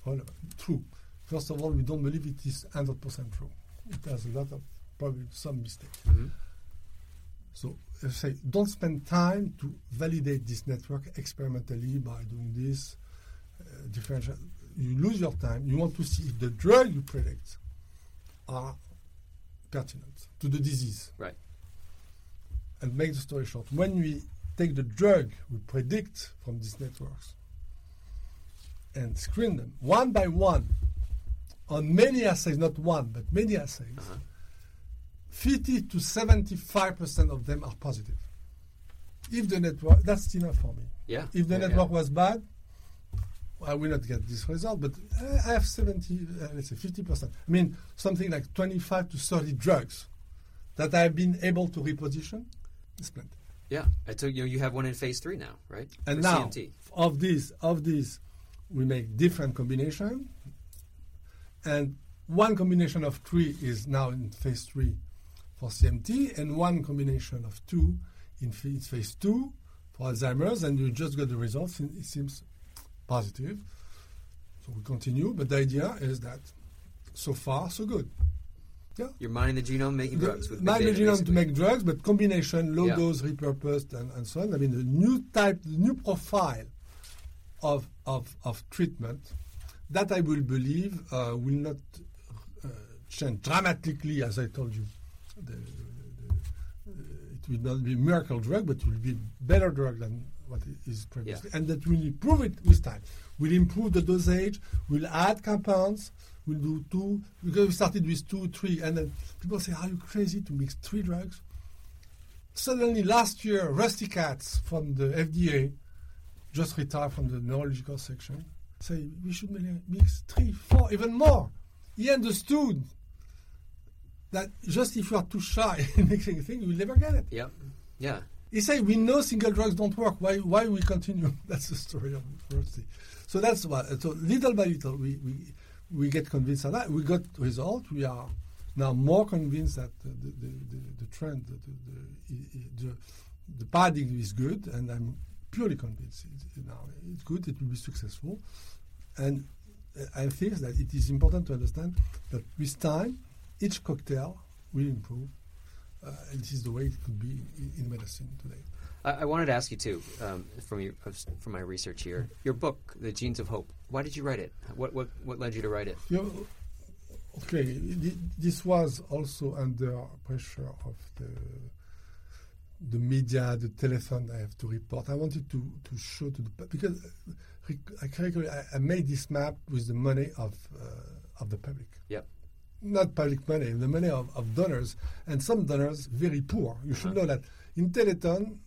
relevant, true? First of all, we don't believe it is 100% true. It has a lot of probably some mistakes. Mhm. So I say, don't spend time to validate this network experimentally by doing this uh, differential. You lose your time. You want to see if the drug you predict are pertinent to the disease. Right. And make the story short, when we take the drug we predict from these networks and screen them one by one on many assays, not one, but many assays, Uh-huh. 50 to 75% of them are positive. If the network, that's enough for me. Yeah. If the Yeah, network yeah. was bad, I will not get this result, but uh, I have 70, uh, let's say 50%. I mean, something like 25 to 30 drugs that I have been able to reposition is plenty. Yeah. I took you. Know, You have one in phase three now, right? And For now, CMT. of these, of these, we make different combination, and one combination of three is now in phase three for CMT, and one combination of two in phase two for Alzheimer's, and you just got the results. It seems positive, so we continue. But the idea is that so far so good. Yeah. You're mining the genome, making The- drugs with big the genome to make drugs, but combination, low Yeah. dose, repurposed, and, and so on. I mean, the new type, the new profile of of, of treatment that I will believe uh, will not uh, change dramatically, as I told you. The, it will not be a miracle drug, but it will be better drug than what is previously, and that will improve it with time. We'll improve the dosage. We'll add compounds. We'll do two because we started with two, three, and then people say, "Are you crazy to mix three drugs?" Suddenly, last year, Rusty Katz from the FDA just retired from the neurological section. Say we should mix three, four, even more. He understood that just if you are too shy in mixing a thing, you will never get it. Yep. Yeah. He said, "We know single drugs don't work. Why? Why we continue?" That's the story of Rusty. So that's why. So little by little, we we, we get convinced of that. We got result. We are now more convinced that the the, the, the, trend, the the, the the paradigm is good, and I'm purely convinced it, now it's good. It will be successful, and I think that it is important to understand that with time, each cocktail will improve. Uh, and this is the way it could be in, in medicine today. I, I wanted to ask you too, um, from your from my research here, your book, "The Genes of Hope." Why did you write it? What what what led you to write it? You okay, this was also under pressure of the the media, the telephone I have to report. I wanted to, to show to the because I, I, made this map with the money of uh, of the public, Yep. not public money, the money of, of donors, and some donors very poor. You should Uh-huh. know that in Telethon,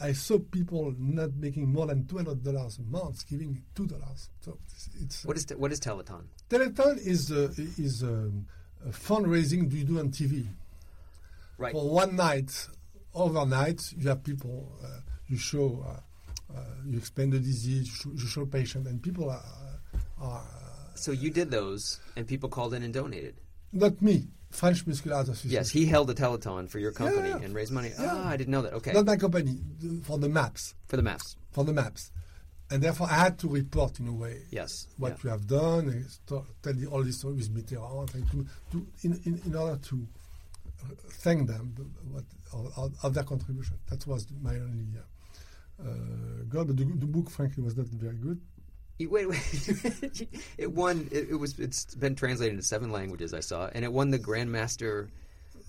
I saw people not making more than two hundred dollars a month, giving two dollars. So it's, it's What is te- what is Telethon? Telethon is uh, is um, a fundraising you do on TV. Right. For one night, overnight, you have people, uh, you show, uh, uh, you explain the disease, you show, you show patient, and people are, are So you did those, and people called in and donated. not me, French Muscular Association. Yes, he held a telethon for your company Yeah. and raised money. Yeah. Ah, I didn't know that. Okay, Not my company, for the maps, for the maps. for the maps. And therefore, I had to report in a way Yes. what yeah. we have done, tell the, all this story with Mitterrand, and to, to, in, in, in order to thank them what, of, of- of their contribution. That was my only uh, uh, goal. But the, the book, frankly, was not very good. You- Wait, wait. it won. It, it was. It's been translated into seven languages. I saw, and it won the Grandmaster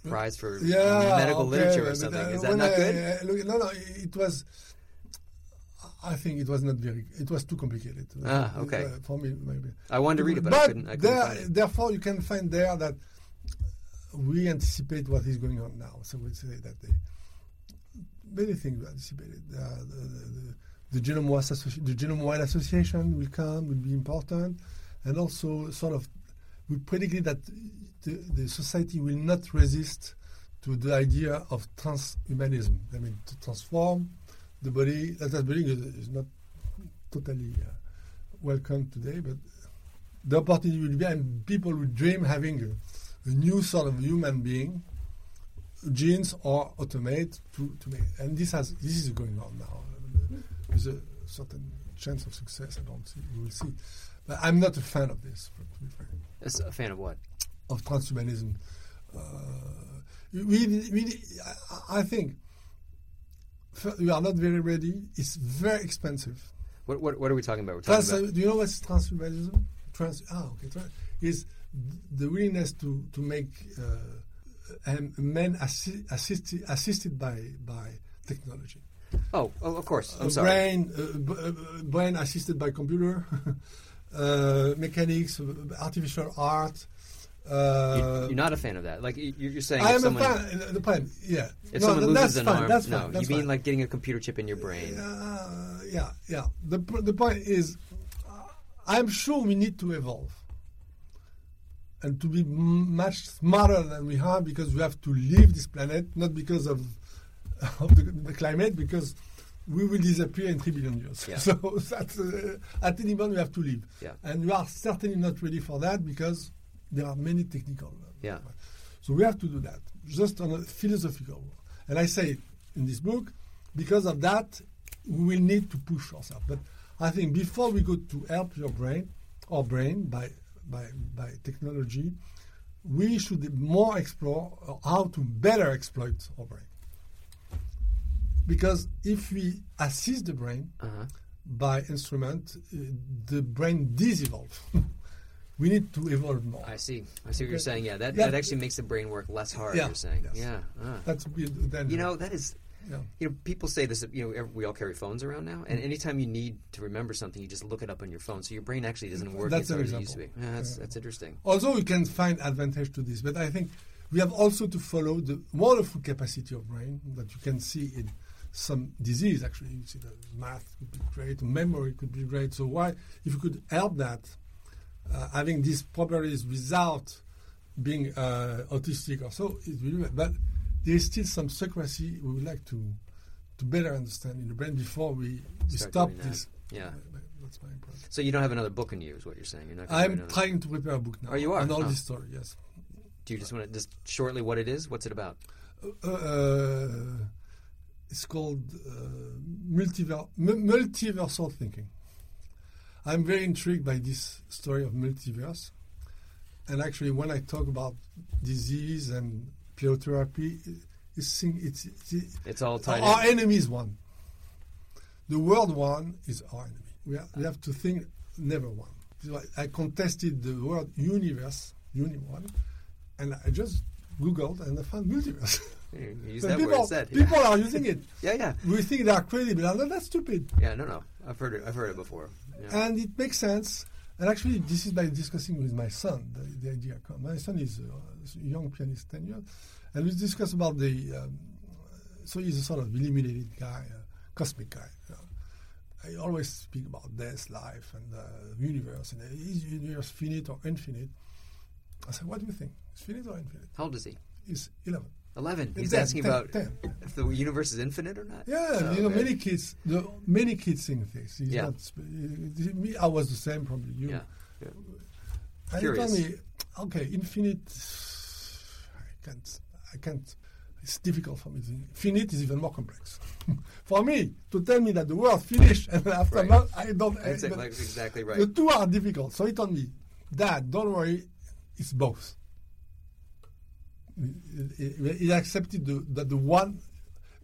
Prize for Yeah, medical okay, literature or something. uh, Is that not I- good? uh, look, no, no, it was. I think it was not very. It was too complicated. Ah, okay. Uh, for me, maybe. I wanted to read it, but I couldn't- I couldn't there, it. therefore, you can find there that we anticipate what is going on now. So we say that they, many things we anticipated. Uh, the, the, the, the genome wide Associ- the genome wide association will come, will be important, and also sort of we predicted that the, the society will not resist to the idea of transhumanism. I mean, to transform the body. That body is, is not totally uh, welcome today, but the opportunity will be, and people will dream having a, a new sort of human being, genes or automate to, to make. And this has this is going on now. With a certain chance of success, I don't see. We will see. But I'm not a fan of this. To be frank As a fan of what? of transhumanism. Uh, we, we, I- think we are not very ready. It's very expensive. What, what, what are we talking about? We're talking Trans, about do you know what's transhumanism? Trans, ah, okay. Trans, is the willingness to to make uh, men assi- assisted assisted by by technology. Oh, oh, of course. I'm sorry. brain, uh, b- uh, brain assisted by computer, uh, mechanics, artificial art. Uh, You- You're not a fan of that. Like you- you're saying, I if am someone, a fan. The point, yeah. if no, someone loses that's an fine. arm, that's no, fine. That's you mean fine. like getting a computer chip in your brain? Uh, yeah, yeah. The the point is, uh, I'm sure we need to evolve and to be m- much smarter than we are because we have to leave this planet, not because of of the, the climate, because we will disappear in three billion years. Yeah. So that's, uh, at any moment we have to leave, Yeah. and we are certainly not ready for that because there are many technical. Yeah. so we have to do that, just on a philosophical. And I say in this book, because of that, we will need to push ourselves. But I think before we go to help your brain, or brain by by by technology, we should more explore how to better exploit our brain. Because if we assist the brain Uh-huh. by instrument, uh, the brain does evolve. we need to evolve more. I see. I see what you're saying. Yeah, that, Yeah. that actually makes the brain work less hard. Yeah. You're saying. Yes. Yeah. Ah. That's then You know, that is. Yeah. You know, people say this. You know, we all carry phones around now, and anytime you need to remember something, you just look it up on your phone. So your brain actually doesn't work That's as hard as it used to be. Yeah, that's Yeah. that's interesting. Although we can find advantage to this, but I think we have also to follow the wonderful capacity of brain that you can see in some disease. Actually, you see the math could be great, memory could be great. So why, if you could help that, uh, having these properties without being uh, autistic or so, it will. But there is still some secrecy we would like to to better understand in the brain before we, we stop this. Yeah. That's my impression. So you don't have another book in you, is what you're saying. You're not. I'm trying to prepare a book now. Oh, you are? on all Oh. this story. Yes. Do you just want to just shortly what it is? What's it about? Uh, uh, it's called uh, multiver- mu- multiversal thinking. I'm very intrigued by this story of multiverse. And actually, when I talk about disease and pleiotherapy, it's, it's, it's, It's all tied our in. enemy is one. The world one is our enemy. We have, we have to think never one. So I, I contested the word universe, uni one, and I just Googled and I found multiverse. Use that people, word instead. people are using it. Yeah, yeah. We think they are crazy, but no, that's stupid. Yeah, no, no. I've heard it. I've heard it before. Yeah. And it makes sense. And actually, this is by discussing with my son the, the idea. come. My son uh, is a young pianist, ten years, and we discuss about the. Um, so he's a sort of illuminated guy, a cosmic guy. you know. I always speak about death, life, and uh, the universe. And uh, is the universe finite or infinite? I said, what do you think? Is finite or infinite? How old is he? He's eleven. Eleven. He's Ten, asking ten, about ten. if the universe is infinite or not. Yeah, Oh, you know, okay. many kids, the, many kids think this. He's Yeah. not, me, I was the same, probably you. Yeah. yeah. And he told Curious. me, okay, infinite. I can't. I can't. It's difficult for me. to- Finite is even more complex. for me to tell me that the world finished and after Right. not, I don't. That's but exactly right. The two are difficult. So he told me, Dad, don't worry, it's both. He- he accepted the, that the one,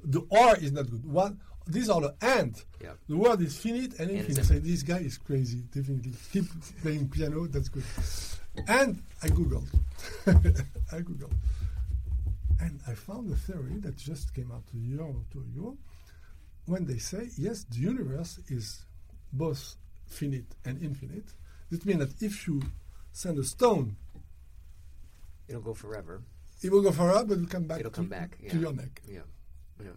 the or is not good. One, these are the and. Yeah. The word is finite and And infinite. I say, this guy is crazy. Definitely keep playing piano. That's good. And I googled. I googled, and I found a theory that just came out a year or two ago. When they say yes, the universe is both finite and infinite. This means that if you send a stone, It'll go forever. It will go forever, but it will come back. It'll to, come back to your neck. Yeah. Yeah.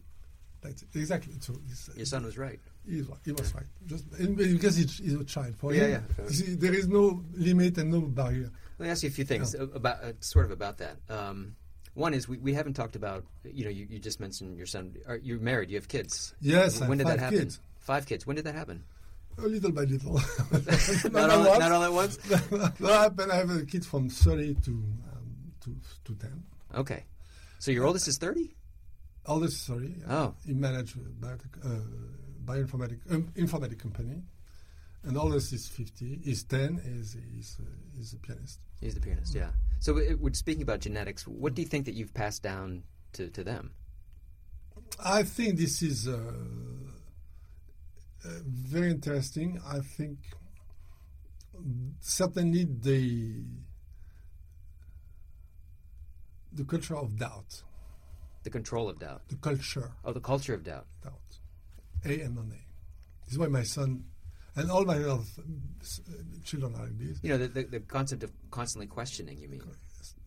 That's it. exactly. So it's, Your son was right. He, right. he was right. Just and because he's, he's a child. For Yeah, him, yeah. you see, there is no limit and no barrier. Let me ask you a few things a- about uh, sort of about that. Um, one is we, we haven't talked about you know you, you just mentioned your son. Are, you're married. You have kids. Yes, When did that happen? kids. Five kids. When did that happen? A little by little. not, all, not all at once. that happened. I have a kid from 30 to to to 10. Okay. So your oldest is thirty. Oldest, sorry. Oh. He managed a biotech, uh, bioinformatic um, informatic company. And oldest is 50. He's 10. He's, he's, uh, he's a pianist. He's the pianist. Yeah. So it, we're speaking about genetics. What do you think that you've passed down to, to them? I think this is uh, uh, very interesting. I think certainly the the culture of doubt, The control of doubt. the culture Oh, the culture of doubt. doubt, A and non A. This is why my son and all my other uh, children are like this. You know, the, the, the concept of constantly questioning. You mean?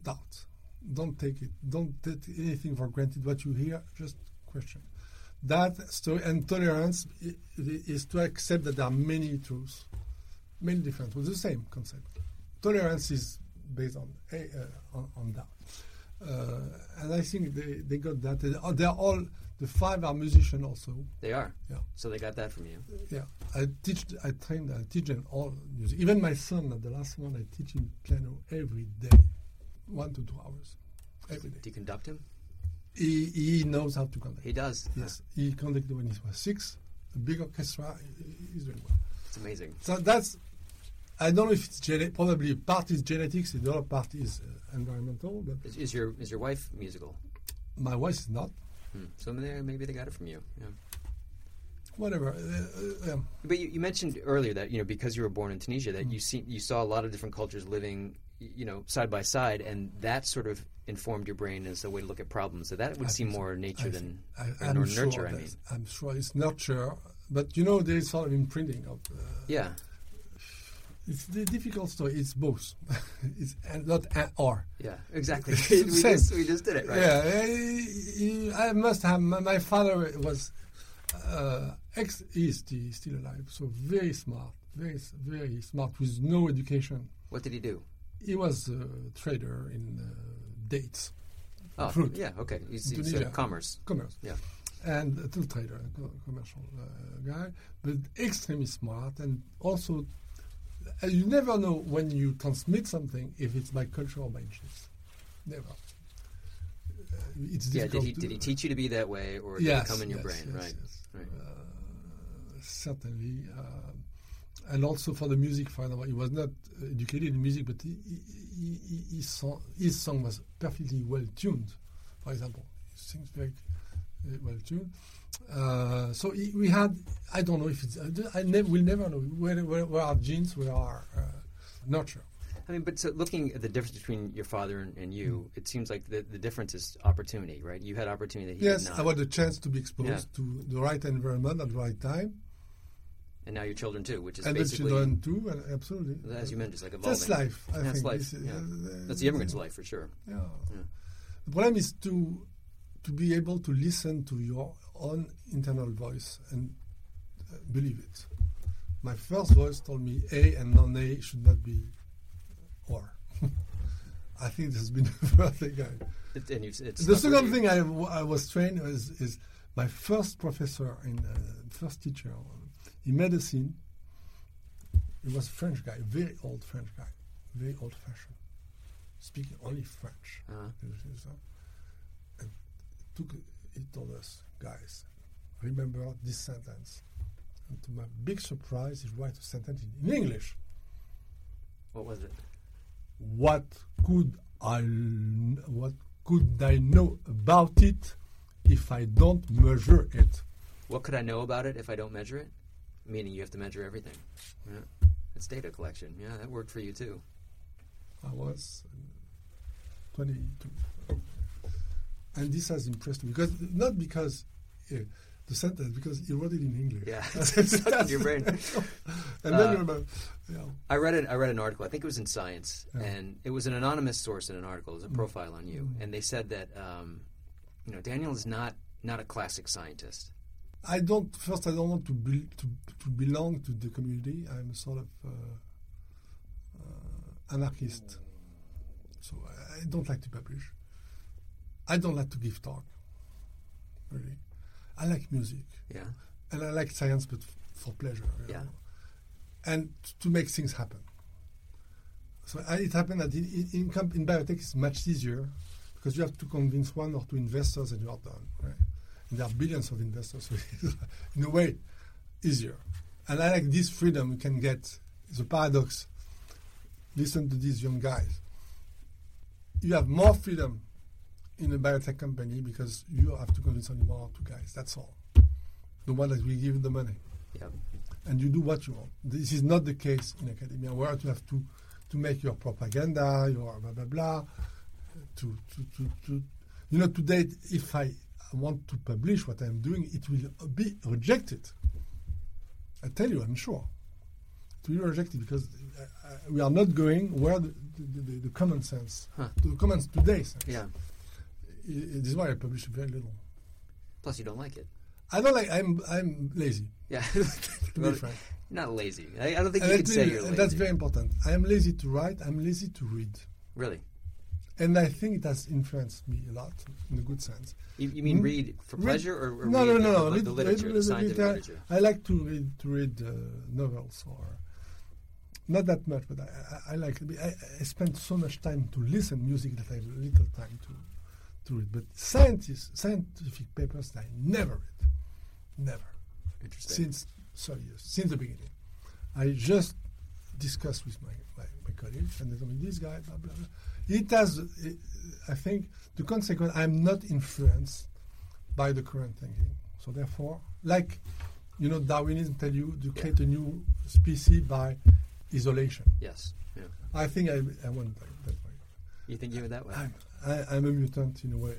Doubt. Don't take it. Don't take anything for granted. What you hear, just question. That story and tolerance is to accept that there are many truths, many different truths. The same concept. Tolerance is based on a, uh, on, on doubt, Uh, and I think they, they got that. They uh, are- all the five are musicians also. They are. Yeah. So they got that from you. Yeah, I teach. I train. I teach them all music. Even my son, at the last one, I teach him piano every day, one to two hours, every day. Do you conduct him? He, he knows how to conduct. He does. Yes, he conducted when he was six. A big orchestra. he- He's doing well. It's amazing. So that's. I don't know if it's genetic. Probably part is genetics. The other part is uh, environmental. But Is, is your is your wife musical? my wife is not. Hmm. So maybe they got it from you. Yeah. Whatever. Uh, uh, um, But you, you mentioned earlier that you know because you were born in Tunisia that you see you saw a lot of different cultures living you know side by side and that sort of informed your brain as a way to look at problems. So that would I seem more nature I than I, or sure nurture. I mean, I'm sure it's nurture, but you know there is sort of imprinting of. Uh, yeah, It's the difficult story. It's both. it's not or. yeah, exactly. We just we just did it right. Yeah, I, I must have. My, my father was uh, ex. He's still, still alive. So very smart, very very smart with no education. What did he do? He was a trader in uh, dates, Oh, fruit. yeah, okay. He's, he's uh, commerce. commerce. Yeah. and a tool trader, a commercial uh, guy, but extremely smart, and also uh, you never know when you transmit something if it's by culture or by genes. Never. Uh, it's Yeah. Did difficult he did he teach you to be that way, or did Yes, it come in your yes, brain? yes, right. Right. certainly. Uh, and also for the music, for example, he was not educated in music, but he, he, he, his, song, his song was perfectly well tuned. For example, he sings very uh, well tuned. Uh, so we had, I don't know if it's, I ne- will never know where, where, where are genes, where are uh, nurture. I mean, but so looking at the difference between your father and, and you, it seems like the, the difference is opportunity, right? You had opportunity that he yes, did not. I had the chance to be exposed Yeah. to the right environment at the right time, and now your children too, which is and the children too. And absolutely, as you mentioned, it's like evolving. that's life. I Yeah, it's think life. Is- yeah. uh, That's the immigrant's life for sure. Yeah. Yeah. The problem is to to be able to listen to your own internal voice and uh, believe it. My first voice told me A and non-A should not be or. I think this has been the first thing I. It, and the second thing I, w- I was trained is, is my first professor in uh, first teacher in medicine. He was a French guy, very old French guy, very old fashioned, speaking only French. Uh-huh. This is, uh, And took he told us, guys, remember this sentence. And to my big surprise, he wrote a sentence in English. What was it? What could I what could I know about it if I don't measure it? What could I know about it if I don't measure it? Meaning you have to measure everything. Yeah. It's data collection. Yeah, that worked for you too. I was uh, 22. And this has impressed me because not because uh, the sentence, because he wrote it in English. Yeah, it's stuck in your brain. and then Uh, you remember, you know, I read it. I read an article. I think it was in Science, Yeah. and it was an anonymous source in an article. It was a Mm. profile on you, Mm. and they said that um, you know Daniel is not not a classic scientist. I don't. First, I don't want to be, to to belong to the community. I'm a sort of uh, uh, anarchist, so I, I don't like to publish. I don't like to give talk. Really, I like music. Yeah. and I like science, but f- for pleasure. Yeah. know, and t- to make things happen. So I, it happened that in, in, in, comp- in biotech it's much easier because you have to convince one or two investors and you are done, right? And there are billions of investors, so in a way easier. And I like this freedom you can get. It's a paradox. Listen to these young guys. You have more freedom in a biotech company because you have to convince only one or two guys. That's all. The one that will give you the money. Yep. And you do what you want. This is not the case in academia, where you have to, to make your propaganda, your blah blah blah. To, to, to, to you know, today, if I want to publish what I'm doing, it will be rejected. I tell you, I'm sure. It will be rejected because uh, uh, we are not going where the, the, the, the common sense, Huh. the common today sense. Yeah. This is why I publish very little. Plus, you don't like it. I don't like. I'm I'm lazy. Yeah. to Well, be frank. Not lazy. I, I don't think And you could say you're lazy. That's very important. I am lazy to write. I'm lazy to read, really. and I think it has influenced me a lot in a good sense. You, you mean Mm. read for Read- pleasure or, or no, read no, the, no, no. the, the literature, read- the scientific read- literature? I like to read to read uh, novels or not that much, but I, I, I like. I, I spend so much time to listen music that I have little time to to read. But scientists, scientific papers, I never read, never. Interesting. Since sorry, years, since the beginning, I just discuss with my, my, my colleagues, and they tell me this guy, blah blah blah. It has, uh, I think, the consequence. I'm not influenced by the current thinking. So therefore, like you know, Darwinism tell you to create a new species by isolation. Yes. Yeah. I think I, I went that, that way. You think you were that way? I'm, I, I'm a mutant in a way,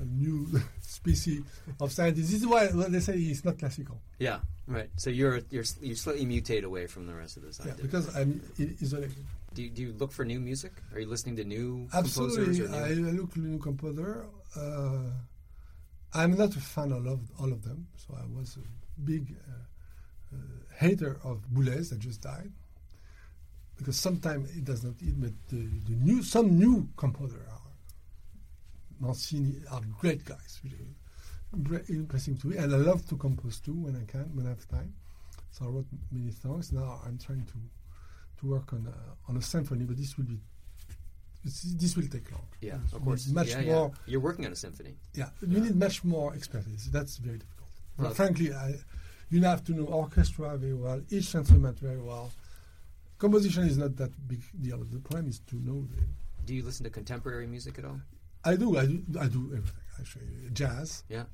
a new species of scientist. This is why they say it's not classical. Yeah. Right. So you're you're you slightly mutate away from the rest of the Yeah, because I'm isolated. do you, do you look for new music? Are you listening to new Absolutely, composers or I? Look to new composer. Uh, I'm not a fan of all of, all of them, so I was a big uh, uh, hater of Boulez that just died. Because sometimes it does not eat, but the, the new some new composer are Mancini are great guys, really impressive to me, and I love to compose too when I can, when I have time. So I wrote many songs. Now I'm trying to to work on a, on a symphony, but this will be this will take long. Yeah, of course. much yeah, yeah. more. You're working on a symphony. Yeah, you need much more expertise. That's very difficult. But Well- frankly, I, you have to know orchestra very well, each instrument very well. Composition is not that big deal. The problem is to know the. Do you listen to contemporary music at all? I do. I do. I do everything actually. Jazz. Yeah.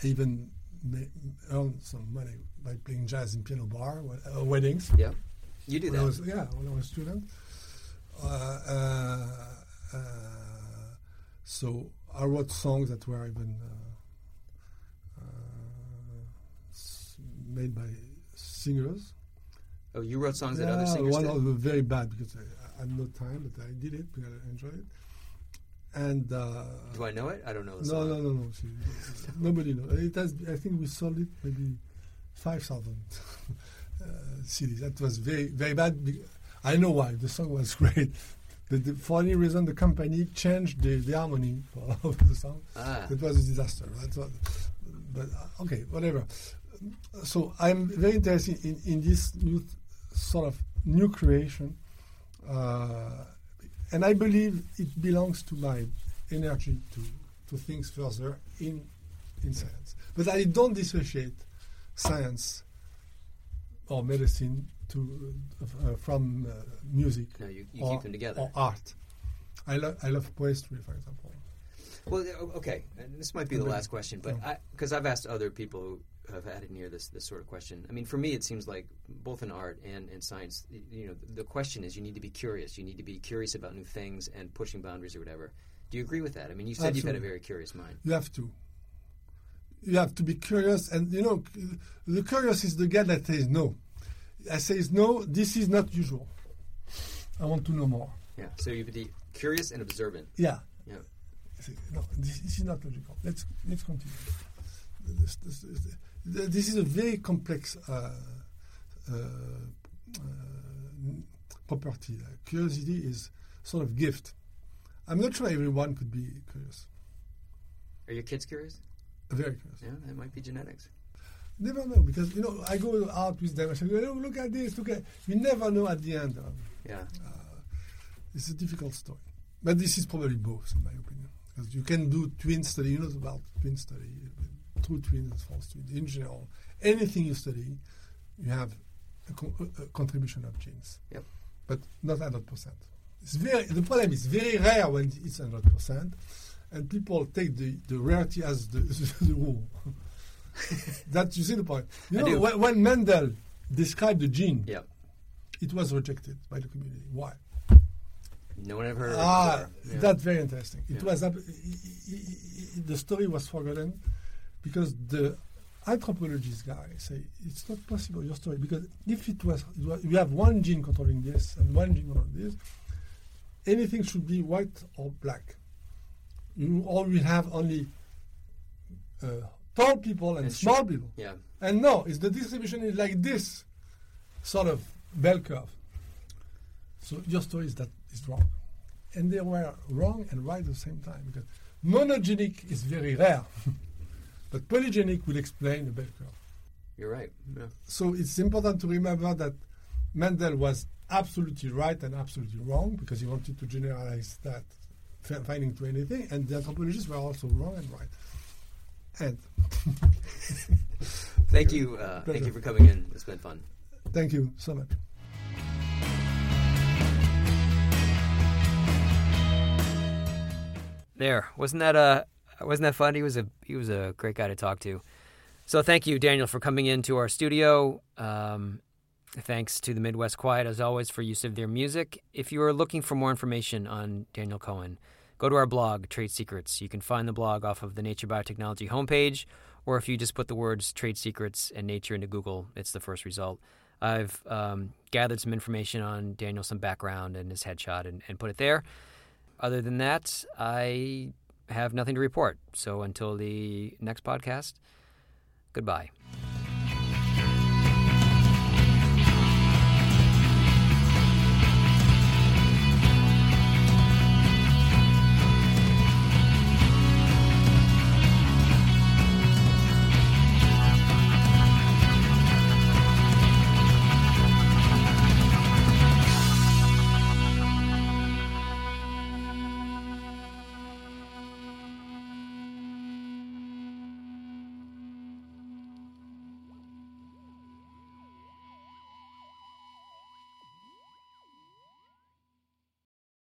I even ma- earn some money by playing jazz in piano bar, uh, weddings. Yeah. You do When that. was, yeah, when I was a student. Uh, uh, uh, so I wrote songs that were even uh, uh, made by singers. Oh, you wrote songs that other singers one did? of the very bad because I, I had no time, but I did it because I enjoyed it. And uh, Do I know it? I don't know the no, no, no, no. Nobody knows. It has. I think we sold it maybe five thousand uh, CDs. That was very, very bad. I know why. The song was great. But the, for any reason, the company changed the, the harmony for of the song. Ah. It was a disaster. What, but uh, okay, whatever. So I'm very interested in, in this new sort of new creation, uh, and I believe it belongs to my energy to to think further in in science. But I don't dissociate science or medicine to uh, from uh, music. No, you- you or, keep them together. Or art. I love I love poetry, for example. Well, okay, and this might be the last question, but because I've asked other people who have added near this this sort of question. I mean, for me, it seems like both in art and in science, you know, the question is you need to be curious. You need to be curious about new things and pushing boundaries or whatever. Do you agree with that? I mean, you said you've had a very curious mind. You have to. You have to be curious, and you know, the curious is the guy that says no. I says no. This is not usual. I want to know more. Yeah. So you be curious and observant. Yeah. Yeah. No, this, this is not logical. Let's let's continue. This, this, this, this is a very complex uh, uh, uh, property. Uh, curiosity is sort of gift. I'm not sure everyone could be curious. Are your kids curious? Very curious. Yeah, that might be genetics. Never know because you know I go out with them. I say, oh, "Look at this! Look at." You never know at the end. Um, Yeah. it's a difficult story, but this is probably both, in my opinion, because you can do twin study. You know about twin study, true twins and false twins. In general, anything you study, you have a, co- a- contribution of genes, Yep. but not hundred percent. It's very. The problem is very rare when it's hundred percent, and people take the, the rarity as the, the rule. that you see the point. You I know, when, when Mendel described the gene, Yep. it was rejected by the community. Why? No one ever heard of it Ah. Yeah. that's very interesting. It Yeah. was ab- i- i- i- the story was forgotten because the anthropologist guy say it's not possible your story because if it was, it was you have one gene controlling this and one gene controlling this, anything should be white or black. You all will have only uh, tall people and And small people. Yeah. And no, it's the distribution is like this sort of bell curve. So your story is that is wrong. And they were wrong and right at the same time because monogenic is very rare. but polygenic will explain the bell curve. You're right. Yeah. So it's important to remember that Mendel was absolutely right and absolutely wrong because he wanted to generalize that fi- finding to anything, and the anthropologists were also wrong and right. And Thank you. Uh, thank you for coming in. It's been fun. thank you so much. There wasn't that uh wasn't that fun? He was a he was a great guy to talk to. So thank you, Daniel, for coming into our studio. Um, thanks to the Midwest Quiet as always for use of their music. If you are looking for more information on Daniel Cohen, go to our blog Trade Secrets. You can find the blog off of the Nature Biotechnology homepage, or if you just put the words Trade Secrets and Nature into Google, it's the first result. I've um, gathered some information on Daniel, some background and his headshot, and, and put it there. Other than that, I have nothing to report. So until the next podcast, goodbye.